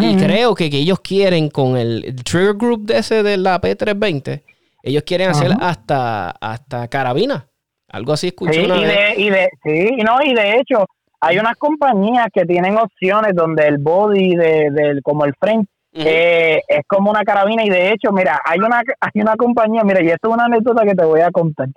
y, creo que, que ellos quieren con el, trigger group de ese de la P320, ellos quieren hacer hasta, hasta carabina. Algo así escuché sí, y De, y de, sí, no, y de hecho, hay unas compañías que tienen opciones donde el body de, del como el frame eh, es como una carabina y de hecho, mira, hay una hay una compañía, mira, y esto es una anécdota que te voy a contar.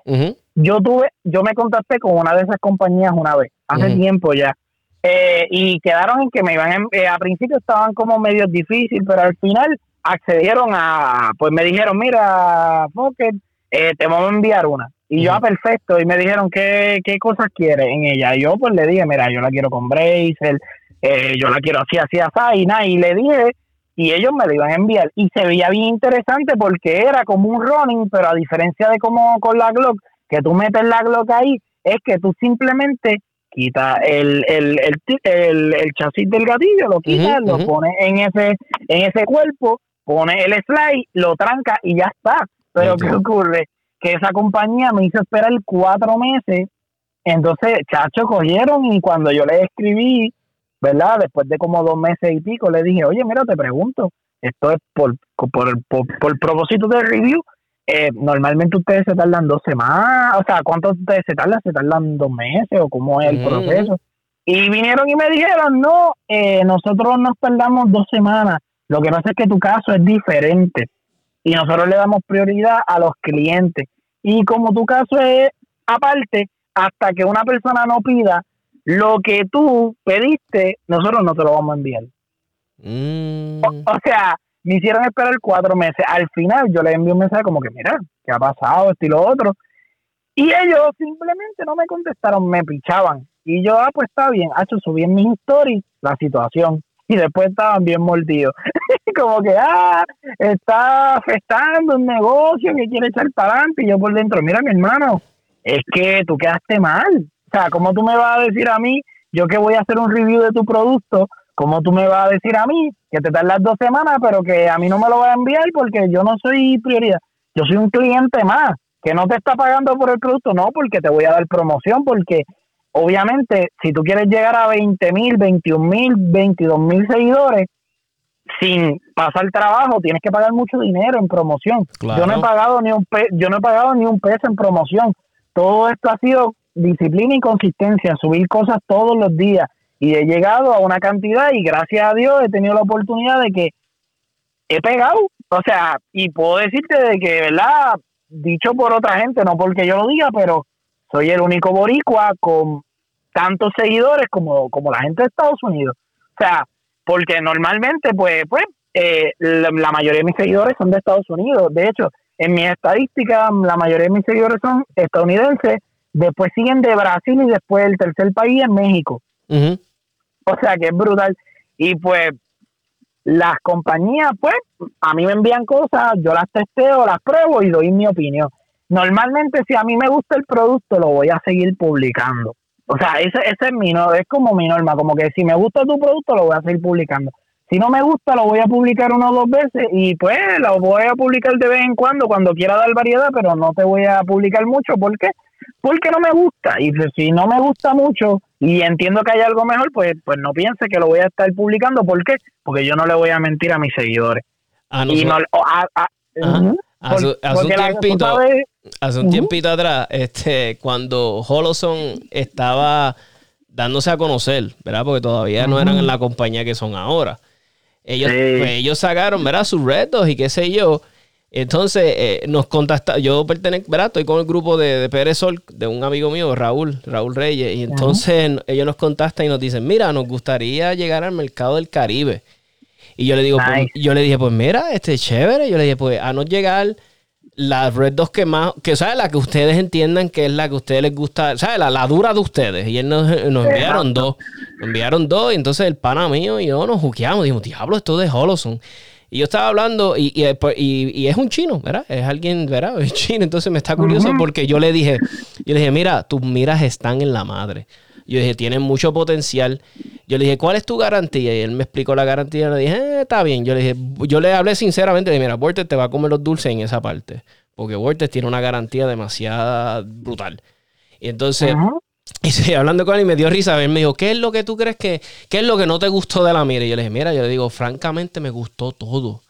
Yo tuve, yo me contacté con una de esas compañías una vez, hace tiempo ya. Eh, y quedaron en que me iban, eh, a principio estaban como medio difícil, pero al final accedieron a, pues me dijeron, mira, Pocket, te vamos a enviar una. Y yo, ah, perfecto. Y me dijeron, ¿qué, qué cosas quiere en ella? Y yo, pues le dije, mira, yo la quiero con Bracer, eh, yo la quiero así, así, así, y nada. Y le dije, y ellos me lo iban a enviar. Y se veía bien interesante porque era como un running, pero a diferencia de como con la Glock, que tú metes la Glock ahí, es que tú simplemente quitas el, el, el, el, chasis del gatillo, lo quitas, lo pones en ese, en ese cuerpo, pones el slide, lo tranca y ya está. Pero ¿qué ocurre? Que esa compañía me hizo esperar cuatro meses. Entonces, chacho, cogieron y cuando yo le escribí, ¿verdad? Después de como dos meses y pico, le dije, oye, mira, te pregunto, esto es por, por, por, propósito de review. Eh, normalmente ustedes se tardan dos semanas, o sea, ¿cuánto ustedes se tardan? ¿Se tardan dos meses o cómo es el proceso? Y vinieron y me dijeron, no, eh, nosotros nos tardamos dos semanas, Lo que pasa es que tu caso es diferente y nosotros le damos prioridad a los clientes. Y como tu caso es aparte, hasta que una persona no pida lo que tú pediste, nosotros no te lo vamos a enviar. Mm. O, o sea, me hicieron esperar cuatro meses. Al final yo les envié un mensaje como que, mira, ¿qué ha pasado? Esto y lo otro. Y ellos simplemente no me contestaron, me pichaban. Y yo, ah, pues está bien. hecho subí en mis stories la situación. Y después estaban bien mordidos. como que, ah, está afectando un negocio que quiere echar para adelante. Y yo por dentro, mira, mi hermano, es que tú quedaste mal. O sea, ¿cómo tú me vas a decir a mí, yo que voy a hacer un review de tu producto, ¿cómo tú me vas a decir a mí que te tardas dos semanas, pero que a mí no me lo va a enviar porque yo no soy prioridad? Yo soy un cliente más que no te está pagando por el producto, no, porque te voy a dar promoción, porque obviamente si tú quieres llegar a 20 mil, 21 mil, 22 mil seguidores, sin pasar trabajo, tienes que pagar mucho dinero en promoción. Yo no he pagado ni un yo no he pagado ni un peso en promoción. Todo esto ha sido disciplina y consistencia, subir cosas todos los días y he llegado a una cantidad y gracias a Dios he tenido la oportunidad de que he pegado, o sea, y puedo decirte de que, ¿verdad? Dicho por otra gente, no porque yo lo diga, pero soy el único boricua con tantos seguidores como, como la gente de Estados Unidos. O sea, porque normalmente, pues, pues eh, la, la, mayoría de mis seguidores son de Estados Unidos. De hecho, en mi estadística, la mayoría de mis seguidores son estadounidenses, después siguen de Brasil y después el tercer país es México. O sea que es brutal. Y pues las compañías, pues, a mí me envían cosas, yo las testeo, las pruebo y doy mi opinión. Normalmente, si a mí me gusta el producto, lo voy a seguir publicando. O sea, ese, ese es mi no, es como mi norma, como que si me gusta tu producto, lo voy a seguir publicando. Si no me gusta, lo voy a publicar una o dos veces y pues lo voy a publicar de vez en cuando, cuando quiera dar variedad, pero no te voy a publicar mucho. ¿Por qué? Porque no me gusta. Y si no me gusta mucho y entiendo que hay algo mejor, pues, pues no piense que lo voy a estar publicando. ¿Por qué? Porque yo no le voy a mentir a mis seguidores. y no, hace, un tiempito, hace un tiempito atrás, este, cuando Holoson estaba dándose a conocer, ¿verdad? Porque todavía no eran en la compañía que son ahora. Ellos, pues, ellos sacaron, ¿verdad? Sus retos y qué sé yo. Entonces eh, nos contacta, yo pertenezco, ¿verdad? Estoy con el grupo de, de Pérez Sol, de un amigo mío, Raúl, Raúl Reyes, y entonces ellos nos contactan y nos dicen, mira, nos gustaría llegar al mercado del Caribe. Y yo le digo, pues, yo le dije, pues mira, este es chévere. Yo le dije, pues a no llegar la Red 2 que más, que sea la que ustedes entiendan que es la que a ustedes les gusta, ¿sabes? La, la dura de ustedes. Y él nos, enviaron dos. Nos enviaron dos. Y entonces el pana mío y yo nos juqueamos. Dijimos, diablo, esto de Holoson. Y yo estaba hablando y, y, es un chino, ¿verdad? Es alguien, ¿verdad? Es chino. Entonces me está curioso porque yo le dije, yo le dije, mira, tus miras están en la madre. Yo dije, tienen mucho potencial. Yo le dije, ¿cuál es tu garantía? Y él me explicó la garantía. Le dije, eh, está bien. Yo le dije, yo le hablé sinceramente. de mira, Vortex te va a comer los dulces en esa parte. Porque Vortex tiene una garantía demasiado brutal. Y entonces, y seguí hablando con él y me dio risa. Él me dijo, ¿qué es lo que tú crees que, qué es lo que no te gustó de la mira? Y yo le dije, mira, yo le digo, francamente me gustó todo.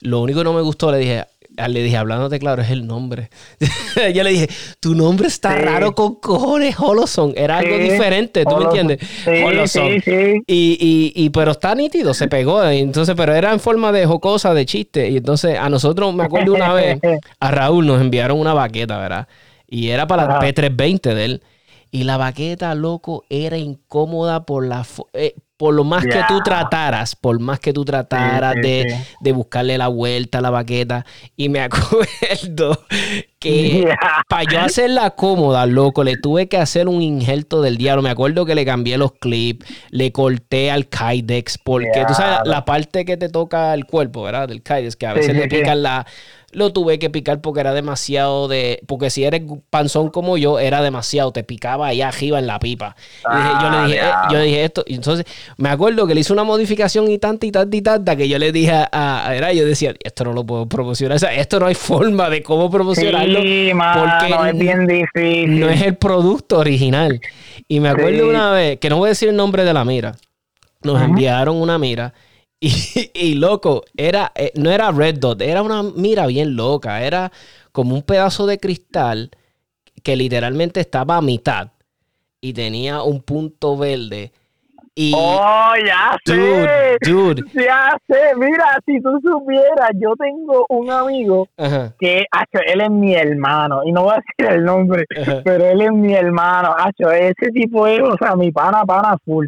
Lo único que no me gustó, le dije, le dije, hablándote claro, es el nombre. yo le dije, tu nombre está raro con cojones, Holoson. Era algo diferente, ¿tú me entiendes? Sí, Sí, y, y, y, pero está nítido, se pegó. Entonces, pero era en forma de jocosa, de chiste. Y entonces, a nosotros, me acuerdo una vez, a Raúl nos enviaron una baqueta, ¿verdad? Y era para la P320 de él. Y la baqueta, loco, era incómoda por la... Eh, por lo más que tú trataras, por más que tú trataras de, de, buscarle la vuelta a la baqueta. Y me acuerdo que para yo hacerla cómoda, loco, le tuve que hacer un injerto del diablo. Me acuerdo que le cambié los clips, le corté al Kydex, porque tú sabes, la parte que te toca el cuerpo, ¿verdad? Del Kydex, que a veces le pican la lo tuve que picar porque era demasiado de. Porque si eres panzón como yo, era demasiado. Te picaba ahí arriba en la pipa. yo le dije, eh, yo dije esto. Y entonces me acuerdo que le hice una modificación y tanta y tanta y tanta que yo le dije a, a era, yo decía, esto no lo puedo promocionar. O sea, esto no hay forma de cómo promocionarlo. porque es bien difícil. No es el producto original. Y me acuerdo una vez, que no voy a decir el nombre de la mira. Nos enviaron una mira Y, loco, era, eh, no era Red Dot, era una mira bien loca. Era como un pedazo de cristal que literalmente estaba a mitad y tenía un punto verde Y, oh, ya dude, sé. dude. Ya sé. Mira, si tú supieras, yo tengo un amigo Ajá, que, acho, él es mi hermano. Y no voy a decir el nombre, ajá. pero él es mi hermano. Acho, ese tipo es, o sea, mi pana, pana full.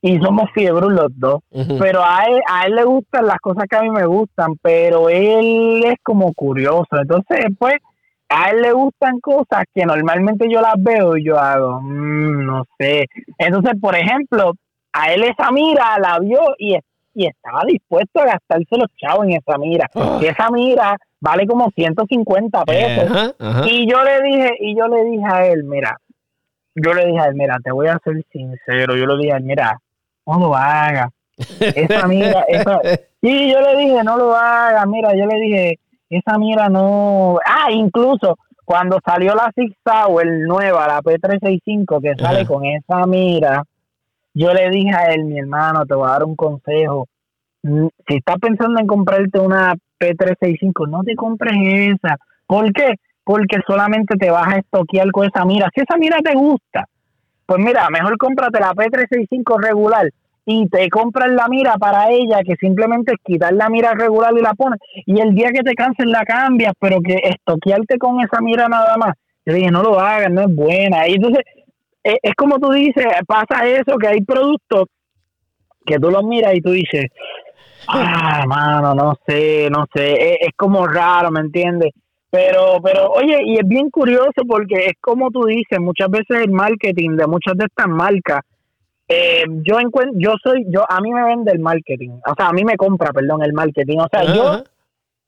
Y somos fiebros los dos. Pero a él, a él le gustan las cosas que a mí me gustan, pero él es como curioso. Entonces, pues, a él le gustan cosas que normalmente yo las veo y yo hago, "Mm, no sé. Entonces, por ejemplo, a él esa mira la vio y, y estaba dispuesto a gastarse los chavos en esa mira. Ah. Y esa mira vale como 150 pesos. Y yo le dije, y yo le dije a él, mira, yo le dije a él, mira, te voy a ser sincero, yo le dije a él, mira, no lo hagas. Esa mira, esa, y yo le dije, no lo hagas, mira, yo le dije, esa mira no, ah, incluso cuando salió la Six Sauer nueva, la P365, que sale con esa mira, yo le dije a él, mi hermano, te voy a dar un consejo. Mm, Si estás pensando en comprarte una P365, no te compres esa. ¿Por qué? Porque solamente te vas a estoquear con esa mira. Si esa mira te gusta, pues mira, mejor cómprate la P365 regular y te compras la mira para ella, que simplemente es quitar la mira regular y la pones. Y el día que te canses la cambias, pero que estoquearte con esa mira nada más. Yo dije, no lo hagas, no es buena. Y entonces, es, es como tú dices, pasa eso, que hay productos que tú los miras y tú dices, ah, mano, no sé, no sé, es, es como raro, ¿me entiendes? Pero, pero, oye, y es bien curioso porque es como tú dices, muchas veces el marketing de muchas de estas marcas, eh, yo encuentro, yo soy, yo, a mí me vende el marketing, o sea, a mí me compra, perdón, el marketing, o sea, yo,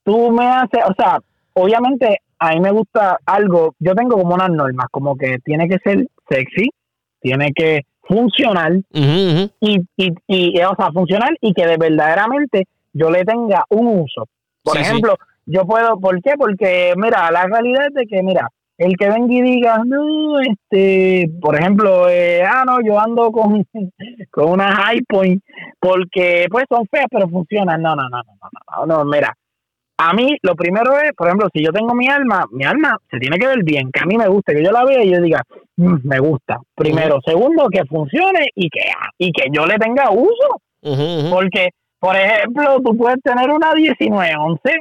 tú me haces, o sea, obviamente a mí me gusta algo, yo tengo como unas normas, como que tiene que ser sexy, tiene que funcionar, y, y, y, o sea, funcional y que de verdaderamente yo le tenga un uso. Por Sí, sí. Yo puedo, ¿por qué? Porque, mira, la realidad es de que, mira, el que venga y diga, no, este, por ejemplo, eh, ah, no, yo ando con, con una high point porque, pues, son feas, pero funcionan. No, no, no, no, no, no, no, mira. A mí, lo primero es, por ejemplo, si yo tengo mi alma, mi alma se tiene que ver bien, que a mí me guste, que yo la vea y yo diga, "Mm, me gusta. Primero. Segundo, que funcione y que, y que yo le tenga uso. Porque, por ejemplo, tú puedes tener una 1911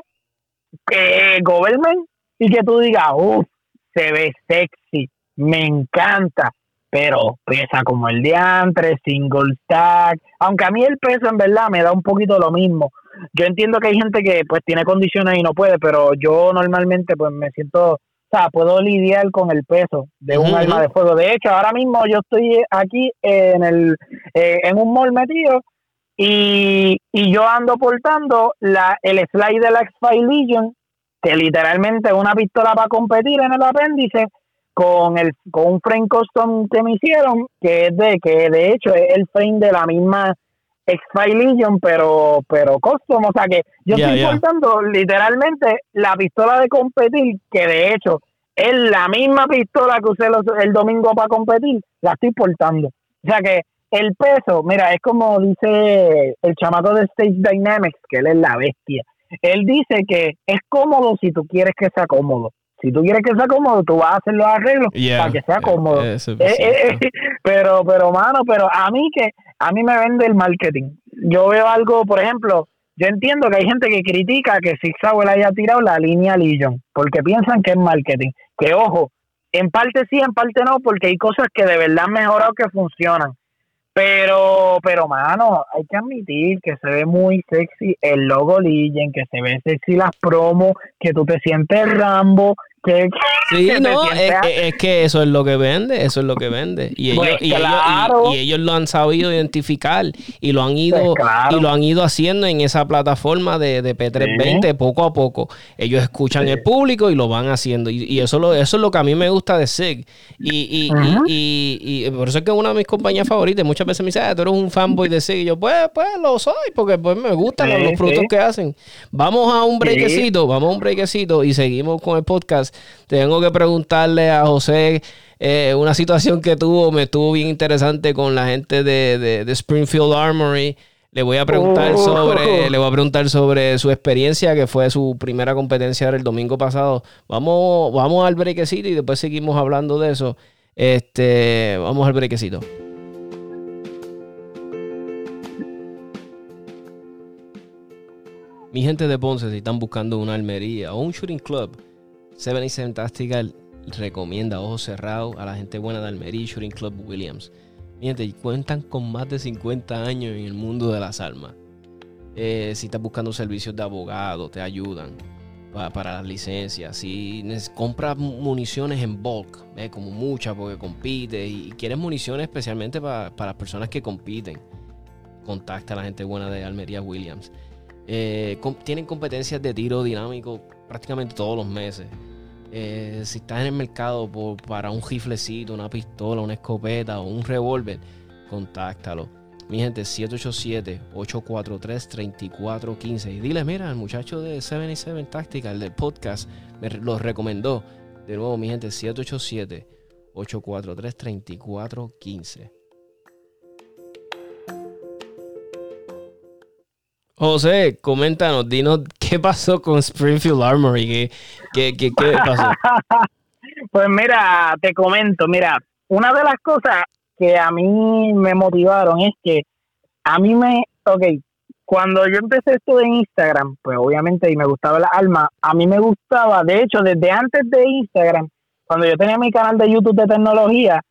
que government y que tú digas, uff, se ve sexy, me encanta, pero pesa como el diantre, single stack, aunque a mí el peso en verdad me da un poquito lo mismo. Yo entiendo que hay gente que pues tiene condiciones y no puede, pero yo normalmente pues me siento, o sea, puedo lidiar con el peso de un Ujú, arma ujú. de fuego. De hecho, ahora mismo yo estoy aquí en el eh, en un mall metido y, y yo ando portando la, el slide de la X-File Legion, que literalmente es una pistola para competir en el apéndice, con el con un frame custom que me hicieron, que es de, que de hecho es el frame de la misma X-File Legion, pero, pero custom, o sea que yo estoy portando literalmente la pistola de competir, que de hecho es la misma pistola que usé los- el domingo para competir, la estoy portando. O sea que el peso, mira, es como dice el chamaco de Stage Dynamics, que él es la bestia. Él dice que es cómodo si tú quieres que sea cómodo. Si tú quieres que sea cómodo, tú vas a hacer los arreglos Yeah. para que sea cómodo. Eso Eh, eh, eh, pero, pero, mano, pero a mí que, a mí me vende el marketing. Yo veo algo, por ejemplo, yo entiendo que hay gente que critica que Six Sauer haya tirado la línea Legion, porque piensan que es marketing. Que ojo, en parte sí, en parte no, porque hay cosas que de verdad han mejorado que funcionan. Pero, pero, mano, hay que admitir que se ve muy sexy el logo Legion, que se ve sexy las promos, que tú te sientes Rambo, que... Sí, que no, es, sientes- es- es que eso es lo que vende, eso es lo que vende. Y ellos, Pues y, ellos, y- y ellos lo han sabido identificar y lo han ido Pues claro. y lo han ido haciendo en esa plataforma de, de P320 poco a poco. Ellos escuchan el público y lo van haciendo. Y, y eso, lo, eso es lo que a mí me gusta de SIG. Y, y, y- Ujú. y- y por eso es que una de mis compañías favoritas muchas veces me dice, ah, tú eres un fanboy de SIG. Y yo, pues, pues lo soy, porque pues me gustan Sí, los productos sí. que hacen. Vamos a un Sí. brequecito, vamos a un brequecito y seguimos con el podcast. Tengo que preguntarle a José eh, una situación que tuvo, me estuvo bien interesante con la gente de, Springfield Armory. Le voy a preguntar oh. sobre, le voy a preguntar sobre su experiencia, que fue su primera competencia el domingo pasado. Vamos, vamos al brequecito y después seguimos hablando de eso. Este, vamos al brequecito. Mi gente de Ponce, si están buscando una almería o un shooting club 77 Tactical recomienda ojos cerrados a la gente buena de Almería Shooting Club Williams. Cuentan con más de 50 años en el mundo de las armas. Eh, si estás buscando servicios de abogado, te ayudan para, las licencias. Si compras municiones en bulk, como muchas porque compite y, quieres municiones especialmente para, para las personas que compiten, contacta a la gente buena de Almería Williams. Eh, tienen competencias de tiro dinámico prácticamente todos los meses. Eh, si estás en el mercado para un riflecito, una pistola, una escopeta o un revólver, contáctalo. Mi gente, 787-843-3415. Y dile, mira, el muchacho de 77 Tactical del podcast me los recomendó. De nuevo, mi gente, 787-843-3415. José, coméntanos, dinos qué pasó con Springfield Armory, qué, qué, qué, pasó. pues mira, te comento, mira, una de las cosas que a mí me motivaron es que a mí me, ok, cuando yo empecé esto de Instagram, pues obviamente y me gustaba la alma, a mí me gustaba, de hecho, desde antes de Instagram, cuando yo tenía mi canal de YouTube de tecnología,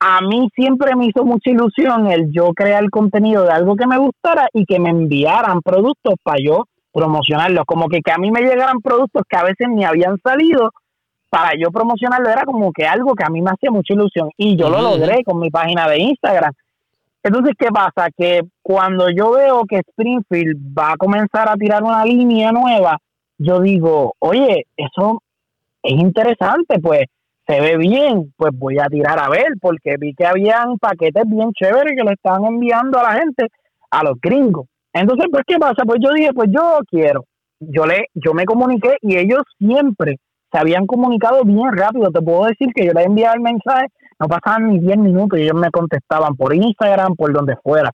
a mí siempre me hizo mucha ilusión el yo crear contenido de algo que me gustara y que me enviaran productos para yo promocionarlos. Como que, que a mí me llegaran productos que a veces ni habían salido para yo promocionarlo. Era como que algo que a mí me hacía mucha ilusión. Y yo lo logré con mi página de Instagram. Entonces, ¿qué pasa? Que cuando yo veo que Springfield va a comenzar a tirar una línea nueva, yo digo, oye, eso es interesante, pues se ve bien, pues voy a tirar a ver, porque vi que habían paquetes bien chéveres que le estaban enviando a la gente, a los gringos. Entonces, pues, ¿qué pasa? Pues yo dije, pues yo quiero. Yo le, yo me comuniqué y ellos siempre se habían comunicado bien rápido. Te puedo decir que yo les enviaba el mensaje, no pasaban ni 10 minutos y ellos me contestaban por Instagram, por donde fuera.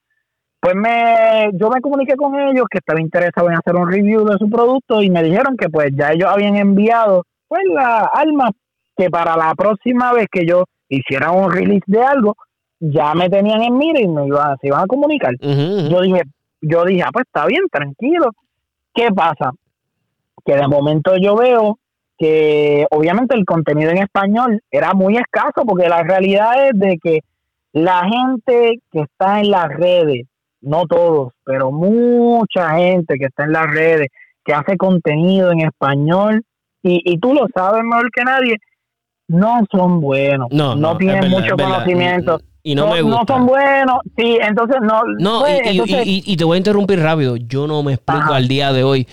Pues me, yo me comuniqué con ellos que estaba interesado en hacer un review de su producto y me dijeron que pues ya ellos habían enviado pues la alma que para la próxima vez que yo hiciera un release de algo, ya me tenían en mira y me iban, se iban a comunicar. Yo dije, yo dije, ah, pues está bien, tranquilo. ¿Qué pasa? Que de momento yo veo que obviamente el contenido en español era muy escaso porque la realidad es de que la gente que está en las redes, no todos, pero mucha gente que está en las redes, que hace contenido en español, y, y tú lo sabes mejor que nadie, no son buenos, no, no, tienen mucho conocimiento. Y no, me gusta. No son buenos, sí, entonces no. No, pues, y, te voy a interrumpir rápido. Yo no me explico al día de hoy,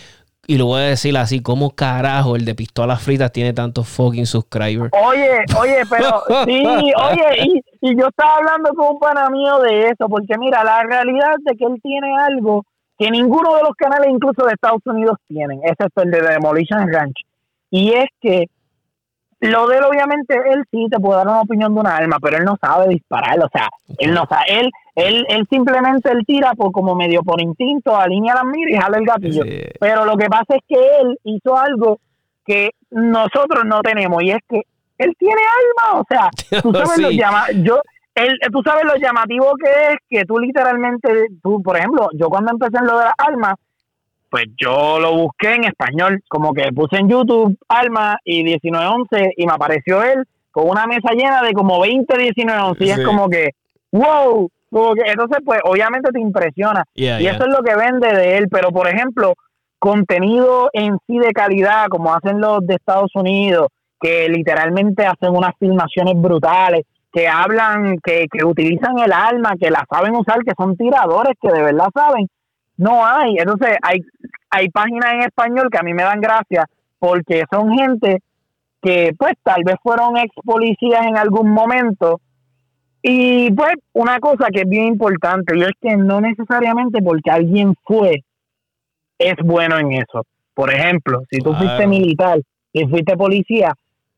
y lo voy a decir así, ¿cómo carajo el de pistolas fritas tiene tantos fucking subscribers? Oye, oye, pero sí, oye, y, yo estaba hablando con un pana mío de eso, porque mira, la realidad de que él tiene algo que ninguno de los canales, incluso de Estados Unidos, tienen, excepto el de Demolition Ranch. Y es que lo de él, obviamente, él sí te puede dar una opinión de una arma, pero él no sabe disparar, o sea, él no sabe, él, él, él simplemente él tira por como medio por instinto, alinea las miras y jala el gatillo. Pero lo que pasa es que él hizo algo que nosotros no tenemos, y es que él tiene alma, o sea, tú sabes lo llama, yo, él, tú sabes lo llamativo que es que tú literalmente, tú, por ejemplo, yo cuando empecé en lo de las armas, pues yo lo busqué en español, como que puse en YouTube Alma y 1911 y me apareció él con una mesa llena de como 20 1911 y es como que, wow, entonces pues obviamente te impresiona y eso es lo que vende de él, pero por ejemplo, contenido en sí de calidad como hacen los de Estados Unidos, que literalmente hacen unas filmaciones brutales, que hablan, que, que utilizan el alma, que la saben usar, que son tiradores, que de verdad saben no hay. Entonces, hay, hay páginas en español que a mí me dan gracia porque son gente que, pues, tal vez fueron ex policías en algún momento. Y, pues, una cosa que es bien importante y es que no necesariamente porque alguien fue, es bueno en eso. Por ejemplo, si tú fuiste militar y fuiste policía,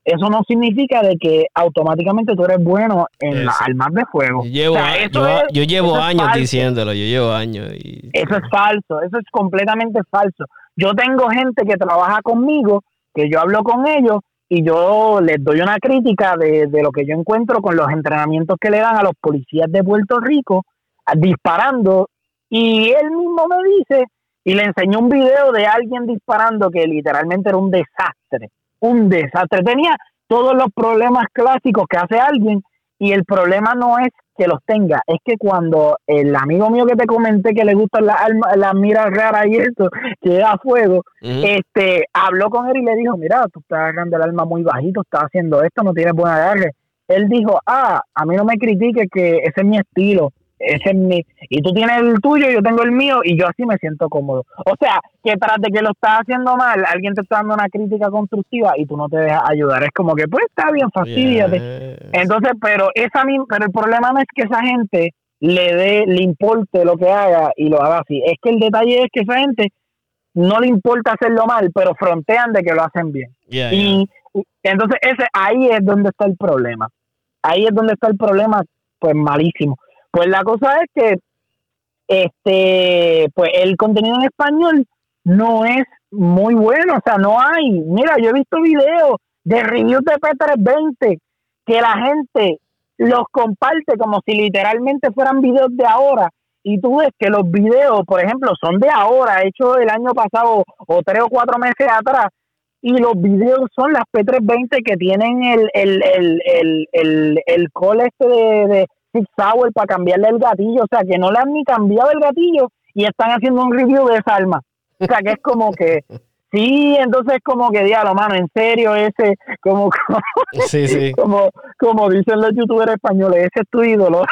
eso no significa de que automáticamente tú eres bueno en las armas de fuego. Yo llevo, años diciéndolo, yo llevo años. Y... Eso es falso, eso es completamente falso. Yo tengo gente que trabaja conmigo, que yo hablo con ellos y yo les doy una crítica de, de lo que yo encuentro con los entrenamientos que le dan a los policías de Puerto Rico disparando y él mismo me dice y le enseñó un video de alguien disparando que literalmente era un desastre, un desastre. Tenía todos los problemas clásicos que hace alguien y el problema no es que los tenga, es que cuando el amigo mío que te comenté que le gustan las la miras raras y esto, que da fuego, este, habló con él y le dijo, mira, tú estás agarrando el alma muy bajito, estás haciendo esto, no tienes buena agarre. Él dijo, ah, a mí no me critique que ese es mi estilo, ese es mi, y tú tienes el tuyo, yo tengo el mío, y yo así me siento cómodo. O sea, que tras de que lo estás haciendo mal, alguien te está dando una crítica constructiva y tú no te dejas ayudar. Es como que, pues está bien, fastidiate. Entonces, pero esa pero el problema no es que esa gente le dé, le importe lo que haga y lo haga así. Es que el detalle es que esa gente no le importa hacerlo mal, pero frontean de que lo hacen bien. y, entonces ese ahí es donde está el problema. Ahí es donde está el problema, pues malísimo. Pues la cosa es que este pues el contenido en español no es muy bueno, o sea, no hay. Mira, yo he visto videos de reviews de P320 que la gente los comparte como si literalmente fueran videos de ahora y tú ves que los videos, por ejemplo, son de ahora, hechos el año pasado o tres o cuatro meses atrás, y los videos son las P320 que tienen el, el, el, el, el, el call este de, Six Hour para cambiarle el gatillo, o sea, que no le han ni cambiado el gatillo y están haciendo un review de esa arma. O sea, que es como que, sí, entonces como que diablo, mano, en serio, ese, como, como, sí, sí. como, como dicen los youtubers españoles, ese es tu ídolo.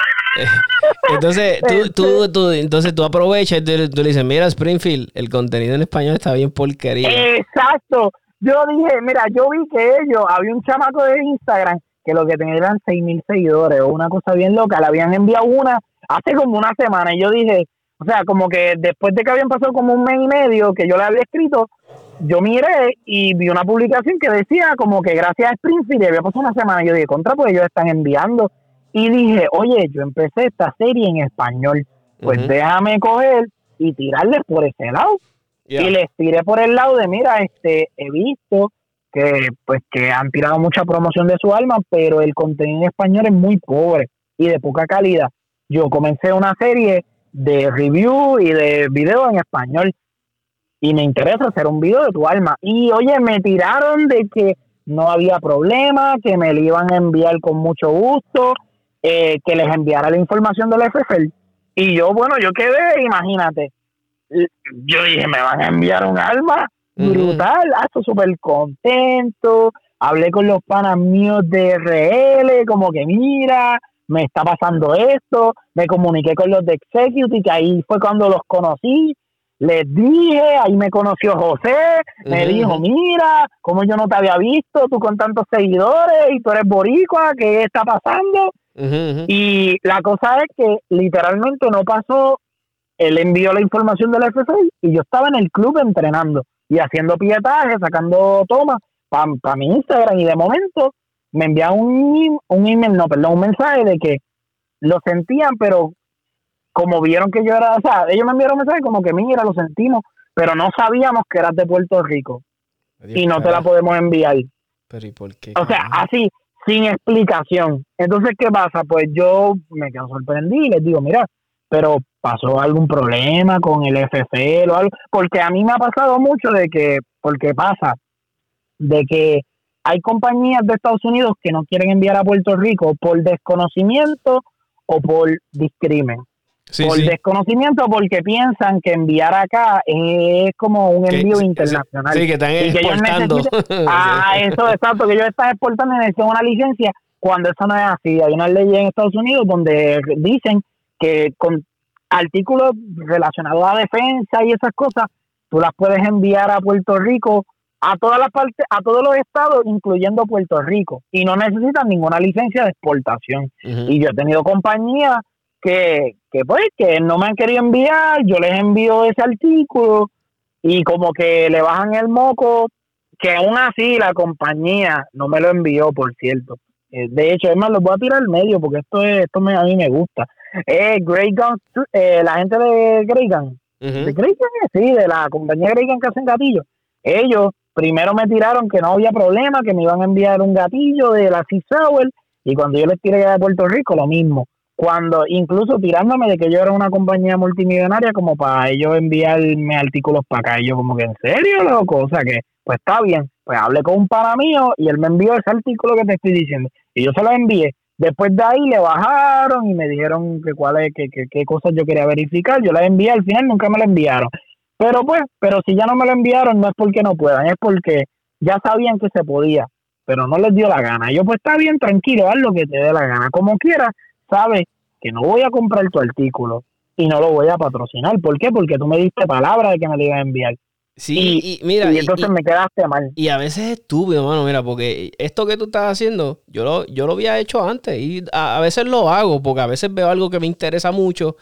Entonces tú, tú, este tú, entonces tú aprovechas y tú, le dices, mira Springfield, el contenido en español está bien porquería. Exacto. Yo dije, mira, yo vi que ellos, había un chamaco de Instagram que lo que tenía eran seis mil seguidores o una cosa bien loca. Le habían enviado una hace como una semana y yo dije, o sea, como que después de que habían pasado como un mes y medio que yo le había escrito, yo miré y vi una publicación que decía como que gracias a Springfield había pasado una semana. Y yo dije, contra, pues ellos están enviando. Y dije, oye, yo empecé esta serie en español, pues déjame coger y tirarles por ese lado. Y les tiré por el lado de, mira, este, he visto que pues que han tirado mucha promoción de su alma, pero el contenido en español es muy pobre y de poca calidad. Yo comencé una serie de review y de videos en español y me interesa hacer un video de tu alma. Y oye, me tiraron de que no había problema, que me lo iban a enviar con mucho gusto, eh, que les enviara la información del FFL. Y yo, bueno, yo quedé, imagínate, yo dije, me van a enviar un alma brutal, ah, estoy súper contento, hablé con los panas míos de RL, como que mira, me está pasando esto, me comuniqué con los de Executive, que ahí fue cuando los conocí, les dije, ahí me conoció José, me dijo, mira, como yo no te había visto, tú con tantos seguidores y tú eres boricua, ¿qué está pasando? Y la cosa es que literalmente no pasó, él envió la información del FFI y yo estaba en el club entrenando y haciendo pietaje, sacando tomas para mi Instagram y de momento me enviaron un, un email, no, perdón, un mensaje de que lo sentían, pero como vieron que yo era, o sea, ellos me enviaron un mensaje como que mira, lo sentimos, pero no sabíamos que eras de Puerto Rico y no te la podemos enviar. Pero ¿y por qué? O sea, así, sin explicación. Entonces, ¿qué pasa? Pues yo me quedo sorprendido y les digo, mira, pero pasó algún problema con el FCL o algo, porque a mí me ha pasado mucho de que, porque pasa, de que hay compañías de Estados Unidos que no quieren enviar a Puerto Rico por desconocimiento o por discrimen. por desconocimiento porque piensan que enviar acá es como un envío internacional. Sí, que están exportando. ah, eso exacto, que ellos están exportando y necesitan una licencia cuando eso no es así. Hay una ley en Estados Unidos donde dicen que con artículos relacionados a defensa y esas cosas, tú las puedes enviar a Puerto Rico, a todas las partes, a todos los estados, incluyendo Puerto Rico, y no necesitan ninguna licencia de exportación. Y yo he tenido compañías que, que pues que no me han querido enviar, yo les envío ese artículo y como que le bajan el moco, que aún así la compañía no me lo envió, por cierto. Eh, de hecho, es más, lo voy a tirar al medio porque esto es, esto me, a mí me gusta. Eh, Grey eh, la gente de Greygun, de Greygun, sí, de la compañía Greygun que hacen gatillos. Ellos primero me tiraron que no había problema, que me iban a enviar un gatillo de la Sea y cuando yo les tiré de Puerto Rico, lo mismo. cuando incluso tirándome de que yo era una compañía multimillonaria como para ellos enviarme artículos para acá. Y yo como que, ¿en serio, loco? O sea que, pues está bien. Pues hablé con un pana mío y él me envió ese artículo que te estoy diciendo. Y yo se lo envié. Después de ahí le bajaron y me dijeron que cuál es, que, qué cosas yo quería verificar. Yo la envié, al final nunca me la enviaron. Pero pues, pero si ya no me la enviaron, no es porque no puedan, es porque ya sabían que se podía, pero no les dio la gana. Yo pues está bien, tranquilo, haz lo que te dé la gana. Como quieras, sabes que no voy a comprar tu artículo y no lo voy a patrocinar. ¿Por qué? Porque tú me diste palabra de que me lo iba a enviar. Sí, y, mira. Y entonces me quedaste mal. Y a veces es estúpido, mano, mira, porque esto que tú estás haciendo, yo lo, yo lo había hecho antes y a, a veces lo hago porque a veces veo algo que me interesa mucho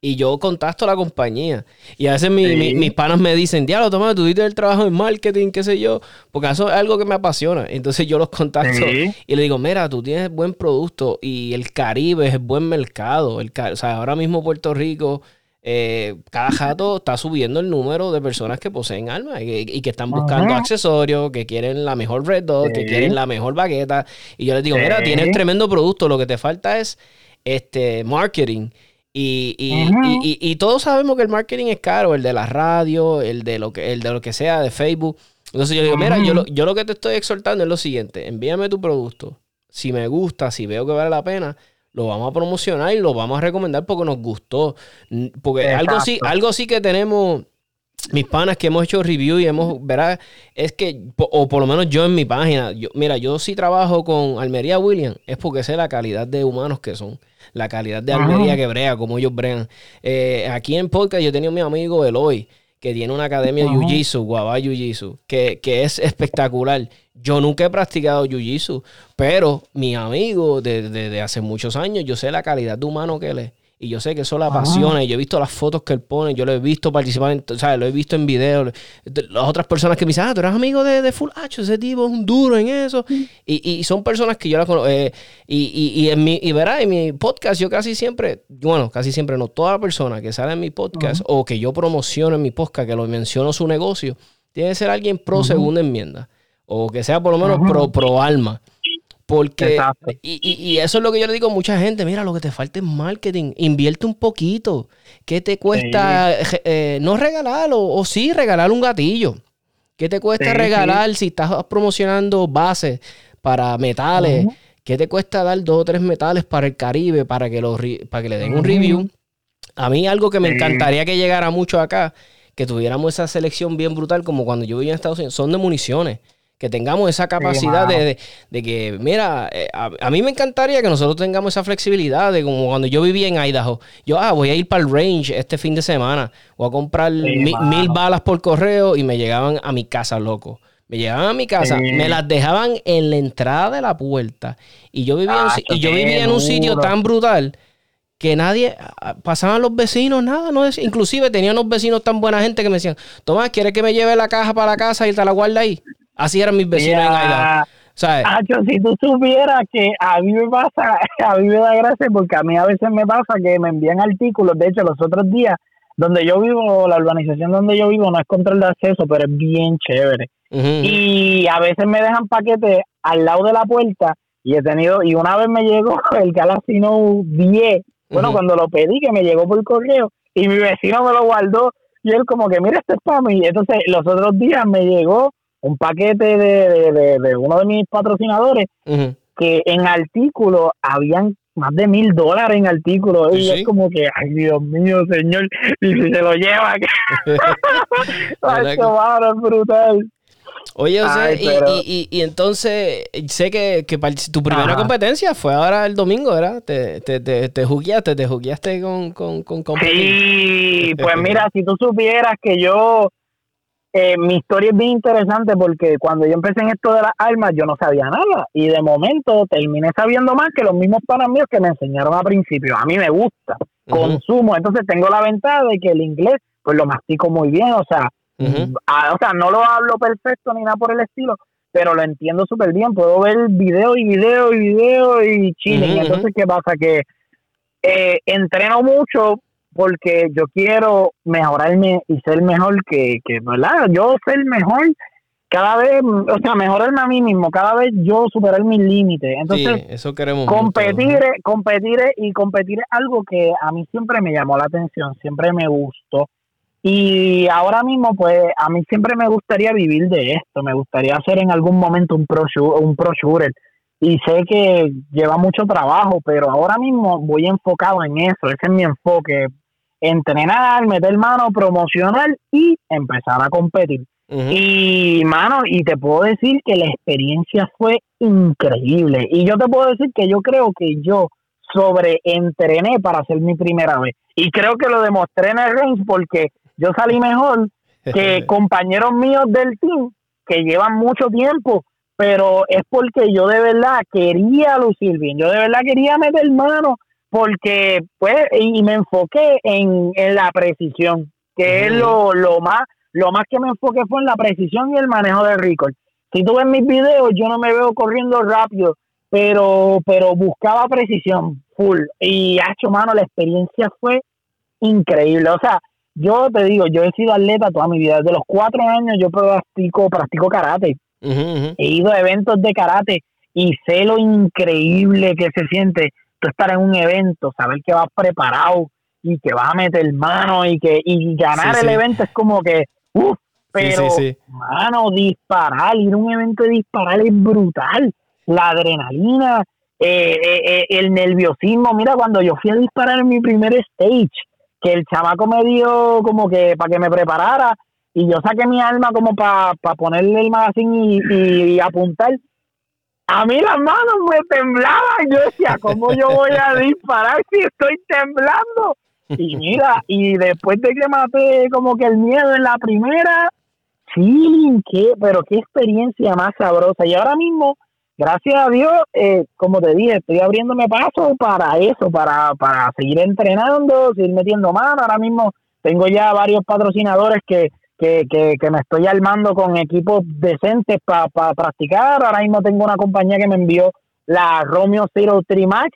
y yo contacto a la compañía. Y a veces mis panas me dicen, diablo, toma, tú diste el trabajo en marketing, qué sé yo, porque eso es algo que me apasiona. Entonces yo los contacto y le digo, mira, tú tienes buen producto y el Caribe es buen mercado. El, o sea, ahora mismo Puerto Rico, eh, cada jato está subiendo el número de personas que poseen armas y, que están buscando accesorios, que quieren la mejor Red Dot, que quieren la mejor bagueta. Y yo les digo, mira, tienes tremendo producto, lo que te falta es este marketing. Y, y, y, todos sabemos que el marketing es caro, el de la radio, el de lo que, el de lo que sea, de Facebook. Entonces yo digo, mira, yo lo, yo lo que te estoy exhortando es lo siguiente, envíame tu producto. Si me gusta, si veo que vale la pena, lo vamos a promocionar y lo vamos a recomendar porque nos gustó. Porque algo sí, algo sí que tenemos mis panas que hemos hecho review y hemos, verá, es que, o por lo menos yo en mi página, yo, mira, yo sí trabajo con Almería William, es porque sé la calidad de humanos que son, la calidad de Almería que brea, como ellos brean. Eh, aquí en podcast yo tenía mi amigo Eloy, que tiene una academia de Jiu-Jitsu, Guabá Jiu-Jitsu, que, que, es espectacular. Yo nunca he practicado Jiu-Jitsu, pero mi amigo desde de, hace muchos años, yo sé la calidad de humano que él es. Y yo sé que eso le apasiona. Y yo he visto las fotos que él pone. Yo lo he visto participar en. O sea, lo he visto en videos. Las otras personas que me dicen, ah, tú eres amigo de, de Full H. Ese tipo es un duro en eso. Y, y son personas que yo la conozco. Eh, y, y, en mi. Y verá, en mi podcast, yo casi siempre. Bueno, casi siempre no. Toda persona que sale en mi podcast o que yo promociono en mi podcast, que lo menciono su negocio, tiene que ser alguien pro segunda enmienda. O que sea por lo menos pro, pro alma. Porque, y, y, eso es lo que yo le digo a mucha gente, mira, lo que te falta es marketing, invierte un poquito. ¿Qué te cuesta eh, no regalar o, sí regalar un gatillo? ¿Qué te cuesta regalar si estás promocionando bases para metales? ¿Qué te cuesta dar dos o tres metales para el Caribe para que, los, para que le den un review? A mí algo que me encantaría que llegara mucho acá, que tuviéramos esa selección bien brutal como cuando yo vivía en Estados Unidos, son de municiones que tengamos esa capacidad de, que, mira, eh, a, mí me encantaría que nosotros tengamos esa flexibilidad de como cuando yo vivía en Idaho. Yo, ah, voy a ir para el range este fin de semana, voy a comprar mil balas por correo y me llegaban a mi casa, loco. Me llegaban a mi casa, me las dejaban en la entrada de la puerta. Y yo vivía, en, y yo vivía en un sitio tan brutal que nadie, pasaban los vecinos, nada, no inclusive tenía unos vecinos tan buena gente que me decían, Tomás, ¿quieres que me lleve la caja para la casa y te la guarda ahí? Así eran mis vecinos en Aida. si tú supieras que a mí me pasa, a mí me da gracia porque a mí a veces me pasa que me envían artículos. De hecho, los otros días, donde yo vivo, la urbanización donde yo vivo no es control de acceso, pero es bien chévere. Y a veces me dejan paquetes al lado de la puerta y he tenido, y una vez me llegó el Galaxy Note 10, bueno, cuando lo pedí, que me llegó por correo, y mi vecino me lo guardó, y él como que, mira, este es para mí. Entonces, los otros días me llegó un paquete de, de, uno de mis patrocinadores que en artículos habían más de mil dólares en artículos y es como que ay Dios mío señor y si se lo lleva ay es brutal. Oye, y, y, entonces sé que, que tu primera competencia fue ahora el domingo, ¿verdad? Te, te, te, te jugueaste, te jugueaste con, con, con, Sí, pues mira, si tú supieras que yo eh, mi historia es bien interesante porque cuando yo empecé en esto de las armas yo no sabía nada y de momento terminé sabiendo más que los mismos panas míos que me enseñaron a principio. A mí me gusta, consumo, entonces tengo la ventaja de que el inglés pues lo mastico muy bien, o sea, o sea, no lo hablo perfecto ni nada por el estilo, pero lo entiendo súper bien, puedo ver video y video y video y chile. entonces, ¿qué pasa? Que eh, entreno mucho porque yo quiero mejorarme y ser mejor que, que ¿verdad? Yo ser mejor cada vez, o sea, mejorarme a mí mismo, cada vez yo superar mis límites. Entonces, eso queremos competir, competir y competir es algo que a mí siempre me llamó la atención, siempre me gustó. Y ahora mismo, pues, a mí siempre me gustaría vivir de esto, me gustaría hacer en algún momento un pro, un pro shooter. Y sé que lleva mucho trabajo, pero ahora mismo voy enfocado en eso, ese es mi enfoque, entrenar, meter mano, promocionar y empezar a competir. Y, mano, y te puedo decir que la experiencia fue increíble. Y yo te puedo decir que yo creo que yo sobreentrené para hacer mi primera vez. Y creo que lo demostré en el range porque yo salí mejor que compañeros míos del team que llevan mucho tiempo, pero es porque yo de verdad quería lucir bien. Yo de verdad quería meter mano porque, pues, y me enfoqué en, en la precisión, que es lo, lo más lo más que me enfoqué fue en la precisión y el manejo del record. Si tú ves mis videos, yo no me veo corriendo rápido, pero, pero buscaba precisión full. Y, hecho mano, la experiencia fue increíble. O sea, yo te digo, yo he sido atleta toda mi vida. Desde los cuatro años yo practico, practico karate. He ido a eventos de karate y sé lo increíble que se siente tú estar en un evento, saber que vas preparado y que vas a meter mano y que y ganar el evento es como que pero, mano, disparar, ir a un evento de disparar es brutal. La adrenalina, eh, eh, eh, el nerviosismo. Mira, cuando yo fui a disparar en mi primer stage, que el chamaco me dio como que para que me preparara y yo saqué mi arma como para ponerle el magazine y, apuntar. A mí las manos me temblaban. Yo decía, ¿cómo yo voy a disparar si estoy temblando? Y mira, y después de que maté como que el miedo en la primera, sí, qué, pero qué experiencia más sabrosa. Y ahora mismo, gracias a Dios, eh, como te dije, estoy abriéndome paso para eso, para, para seguir entrenando, seguir metiendo mano. Ahora mismo tengo ya varios patrocinadores que, que, que, que me estoy armando con equipos decentes para practicar. Ahora mismo tengo una compañía que me envió la Romeo Zero 3 Max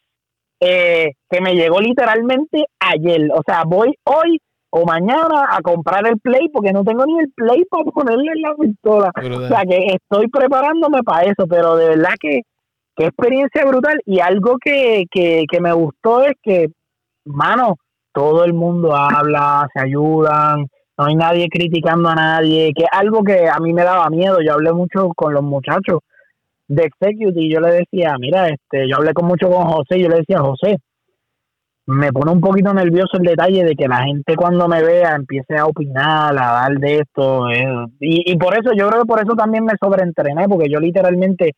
eh, que me llegó literalmente ayer. O sea, voy hoy o mañana a comprar el play porque no tengo ni el play para ponerle en la pistola. O sea, que estoy preparándome para eso, pero de verdad que qué experiencia brutal. Y algo que, que, que me gustó es que, mano, todo el mundo habla, se ayudan, no hay nadie criticando a nadie, que algo que a mí me daba miedo. Yo hablé mucho con los muchachos de Executive, yo le decía, mira, este, yo hablé con mucho con José, yo le decía, José, me pone un poquito nervioso el detalle de que la gente cuando me vea empiece a opinar, a dar de esto. Eh, y, y por eso, yo creo que por eso también me sobreentrené, porque yo literalmente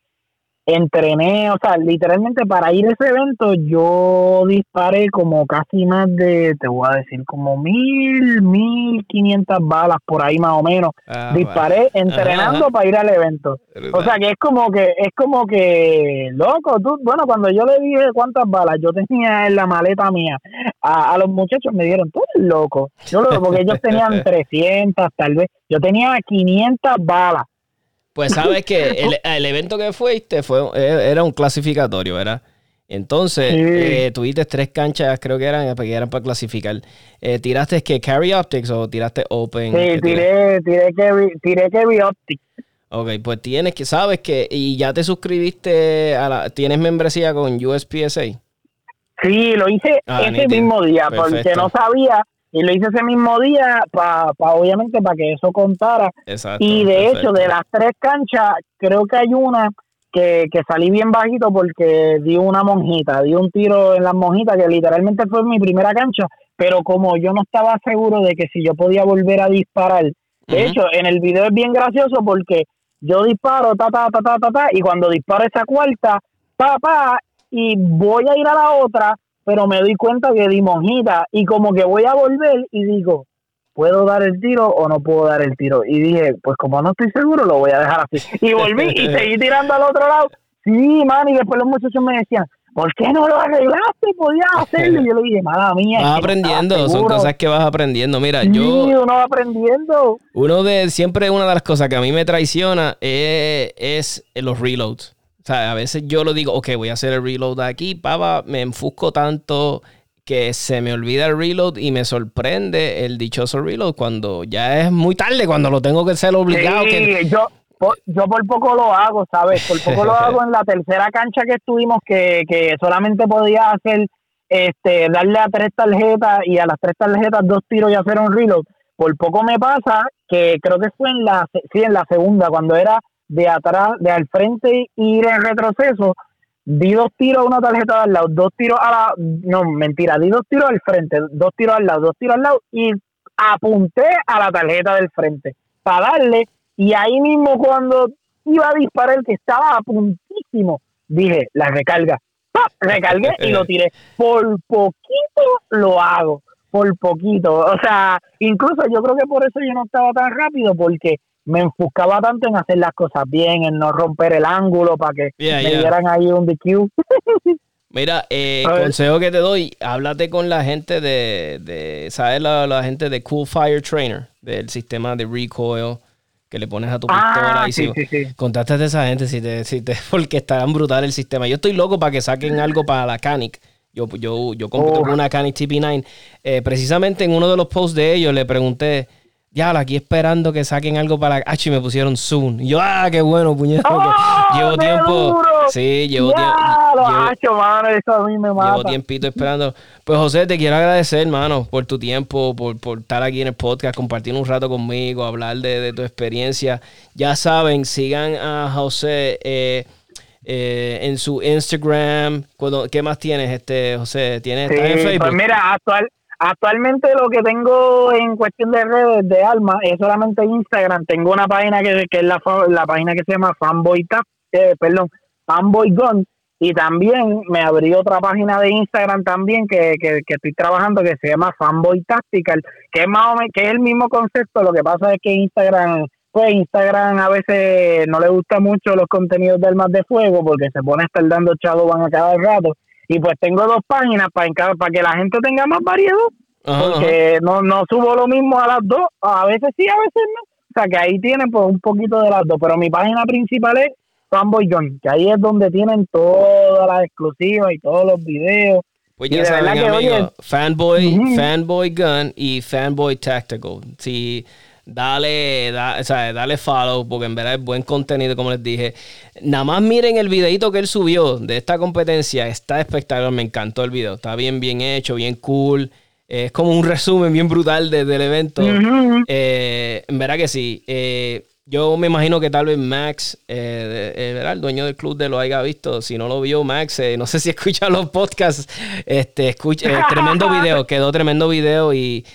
entrené, o sea, literalmente para ir a ese evento yo disparé como casi más de, te voy a decir, como mil, mil quinientas balas por ahí más o menos. Ah, disparé entrenando para ir al evento. O sea que es como que, es como que, loco, tú, bueno, cuando yo le dije cuántas balas yo tenía en la maleta mía, a, los muchachos me dieron, tú eres loco. Yo lo, porque ellos tenían 300 tal vez, yo tenía 500 balas. Pues sabes que el, evento que fuiste fue, eh, era un clasificatorio, ¿verdad? Entonces, eh, tuviste tres canchas, creo que eran, que eran para clasificar. Eh, ¿Tiraste que Carry Optics o tiraste Open? Sí, tiré, tiré, carry, tiré Carry Optics. Ok, pues tienes que, sabes que, y ya te suscribiste a la, ¿tienes membresía con USPSA? Sí, lo hice ah, ese mismo día, porque no sabía y lo hice ese mismo día para obviamente para que eso contara. Y de hecho de las tres canchas creo que hay una que, que salí bien bajito porque di una monjita di un tiro en las monjitas que literalmente fue mi primera cancha pero como yo no estaba seguro de que si yo podía volver a disparar de hecho en el video es bien gracioso porque yo disparo ta ta ta ta ta, ta y cuando disparo esa cuarta pa pa y voy a ir a la otra pero me doy cuenta que di monjita y como que voy a volver y digo, ¿puedo dar el tiro o no puedo dar el tiro? Y dije, pues como no estoy seguro, lo voy a dejar así. Y volví y seguí tirando al otro lado. Sí, man, y después los muchachos me decían, ¿por qué no lo arreglaste? Podías hacerlo. Y yo le dije, mala mía. Vas aprendiendo, son cosas que vas aprendiendo. Mira, sí, yo. uno va aprendiendo. Uno de, siempre una de las cosas que a mí me traiciona es, es los reloads. O sea, a veces yo lo digo, ok, voy a hacer el reload aquí, papa, me enfusco tanto que se me olvida el reload y me sorprende el dichoso reload cuando ya es muy tarde, cuando lo tengo que ser obligado. Sí, yo, yo por poco lo hago, ¿sabes? Por poco lo hago en la tercera cancha que estuvimos, que, que solamente podía hacer, este, darle a tres tarjetas y a las tres tarjetas dos tiros y hacer un reload. Por poco me pasa que creo que fue en la, sí, en la segunda, cuando era de atrás, de al frente y ir en retroceso, di dos tiros a una tarjeta al lado, dos tiros a la, no, mentira, di dos tiros al frente, dos tiros al lado, dos tiros al lado y apunté a la tarjeta del frente para darle y ahí mismo cuando iba a disparar que estaba a puntísimo, dije, la recarga, recargué y lo tiré. Por poquito lo hago, por poquito. O sea, incluso yo creo que por eso yo no estaba tan rápido porque me enfocaba tanto en hacer las cosas bien, en no romper el ángulo para que me dieran ahí un DQ. Mira, eh, consejo que te doy, háblate con la gente de, de ¿sabes? La, gente de Cool Fire Trainer, del sistema de recoil, que le pones a tu pistola ah, y si sí, a esa gente si te, si te, porque está tan brutal el sistema. Yo estoy loco para que saquen algo para la Canic. Yo, yo, yo compré una Canic TP9. Eh, precisamente en uno de los posts de ellos le pregunté ya, aquí esperando que saquen algo para. Ah, me pusieron Zoom. Y yo, ah, qué bueno, puñetito. ¡Oh, llevo tiempo. Sí, llevo tiempo. eso a mí me mata. Llevo tiempito esperando. Pues José, te quiero agradecer, hermano, por tu tiempo, por, por estar aquí en el podcast, compartir un rato conmigo, hablar de, tu experiencia. Ya saben, sigan a José. Eh, eh, en su Instagram, ¿qué más tienes, este José? ¿Tienes en pues mira, actual, Actualmente lo que tengo en cuestión de redes de alma es solamente Instagram. Tengo una página que, que es la, la página que se llama Fanboy Tap, eh, perdón, Fanboy Gun. Y también me abrí otra página de Instagram también que, que, estoy trabajando que se llama Fanboy Tactical, que es más o menos, que es el mismo concepto. Lo que pasa es que Instagram, pues Instagram a veces no le gusta mucho los contenidos de armas de fuego porque se pone a estar dando chavo van a cada rato y pues tengo dos páginas para, para que la gente tenga más variedad. porque no, no subo lo mismo a las dos. A veces sí, a veces no. O sea que ahí tienen pues un poquito de las dos. Pero mi página principal es Fanboy Gun, que ahí es donde tienen todas las exclusivas y todos los videos. Pues ya saben, Fanboy, Fanboy Gun y Fanboy Tactical. Si dale, da, o sea, dale follow, porque en verdad es buen contenido, como les dije. Nada más miren el videito que él subió de esta competencia, está espectacular, me encantó el video, está bien, bien hecho, bien cool. Es como un resumen bien brutal del evento. Eh, en verdad que sí. Eh, yo me imagino que tal vez Max, eh, el dueño del club de lo haya visto. Si no lo vio, Max, no sé si escucha los podcasts. Este, escucha, tremendo video, quedó tremendo video y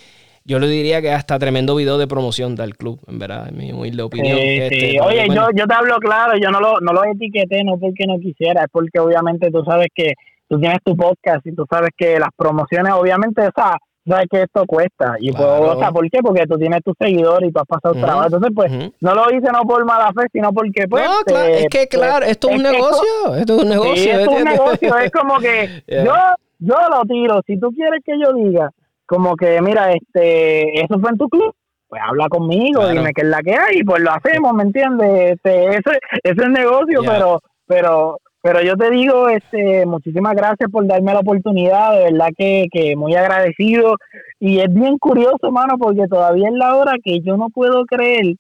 yo le diría que hasta tremendo video de promoción del club, en verdad, en mi humilde opinión. Este, Oye, yo, yo te hablo claro, yo no lo, no lo etiqueté, no porque no quisiera, es porque obviamente tú sabes que tú tienes tu podcast y tú sabes que las promociones, obviamente, o sea, sabes que esto cuesta. Y pues, o sea, ¿por qué? Porque tú tienes tus seguidores y tú has pasado trabajo. Entonces, pues, no lo hice no por mala fe, sino porque, pues. No, claro, es que, pues, claro, esto es, un negocio. Esto es un negocio. Sí, esto es un negocio. Es como que yo, yo lo tiro. Si tú quieres que yo diga como que, mira, este, eso fue en tu club, pues habla conmigo, dime qué es la que hay, pues lo hacemos, ¿me entiendes? Este, ese, es el negocio, pero, pero, pero yo te digo, este, muchísimas gracias por darme la oportunidad, de verdad que, que muy agradecido, y es bien curioso, mano, porque todavía es la hora que yo no puedo creer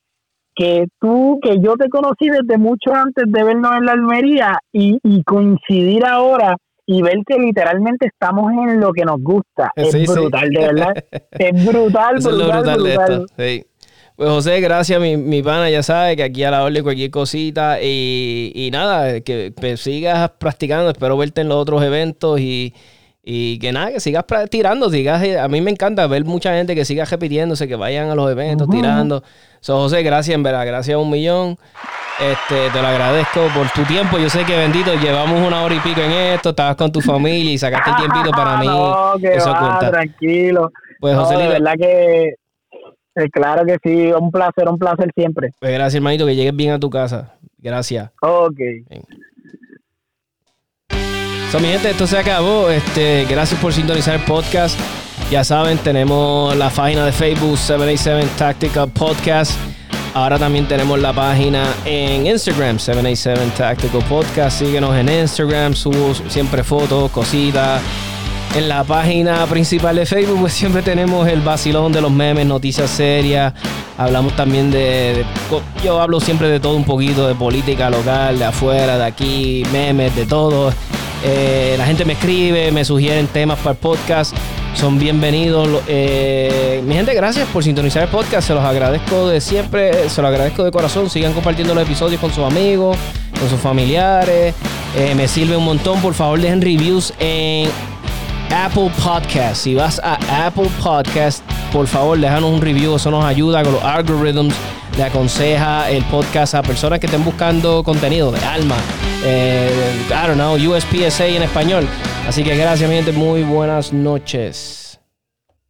que tú, que yo te conocí desde mucho antes de vernos en la Almería y, y coincidir ahora y ver que literalmente estamos en lo que nos gusta. Es brutal, de verdad. es brutal, brutal, brutal. Pues José, gracias, mi, mi, pana, ya sabe que aquí a la orden cualquier cosita y, y nada, que sigas practicando, espero verte en los otros eventos y, y que nada, que sigas tirando, sigas, a mí me encanta ver mucha gente que siga repitiéndose, que vayan a los eventos tirando. So, José, gracias, en verdad, gracias a un millón. Este, te lo agradezco por tu tiempo. Yo sé que bendito, llevamos una hora y pico en esto, estabas con tu familia y sacaste el tiempito para mí. No, que Eso va, tranquilo. Pues José de verdad que eh, claro que sí, un placer, un placer siempre. Pues gracias, hermanito, que llegues bien a tu casa. Gracias. Ok. So, mi gente, esto se acabó. Este, gracias por sintonizar el podcast. Ya saben, tenemos la página de Facebook 787 Tactical Podcast. Ahora también tenemos la página en Instagram, 787 Tactical Podcast. Síguenos en Instagram, subo siempre fotos, cositas. En la página principal de Facebook, pues siempre tenemos el vacilón de los memes, noticias serias. Hablamos también de, Yo hablo siempre de todo un poquito, de política local, de afuera, de aquí, memes, de todo. Eh, la gente me escribe, me sugieren temas para el podcast. Son bienvenidos. Eh, mi gente, gracias por sintonizar el podcast. Se los agradezco de siempre, se los agradezco de corazón. Sigan compartiendo los episodios con sus amigos, con sus familiares. Eh, me sirve un montón. Por favor, dejen reviews en Apple Podcast. Si vas a Apple Podcast, por favor, déjanos un review. Eso nos ayuda con los algorithms. Le aconseja el podcast a personas que estén buscando contenido de alma. Eh, I don't know, USPSA en español. Así que gracias, mi gente. Muy buenas noches.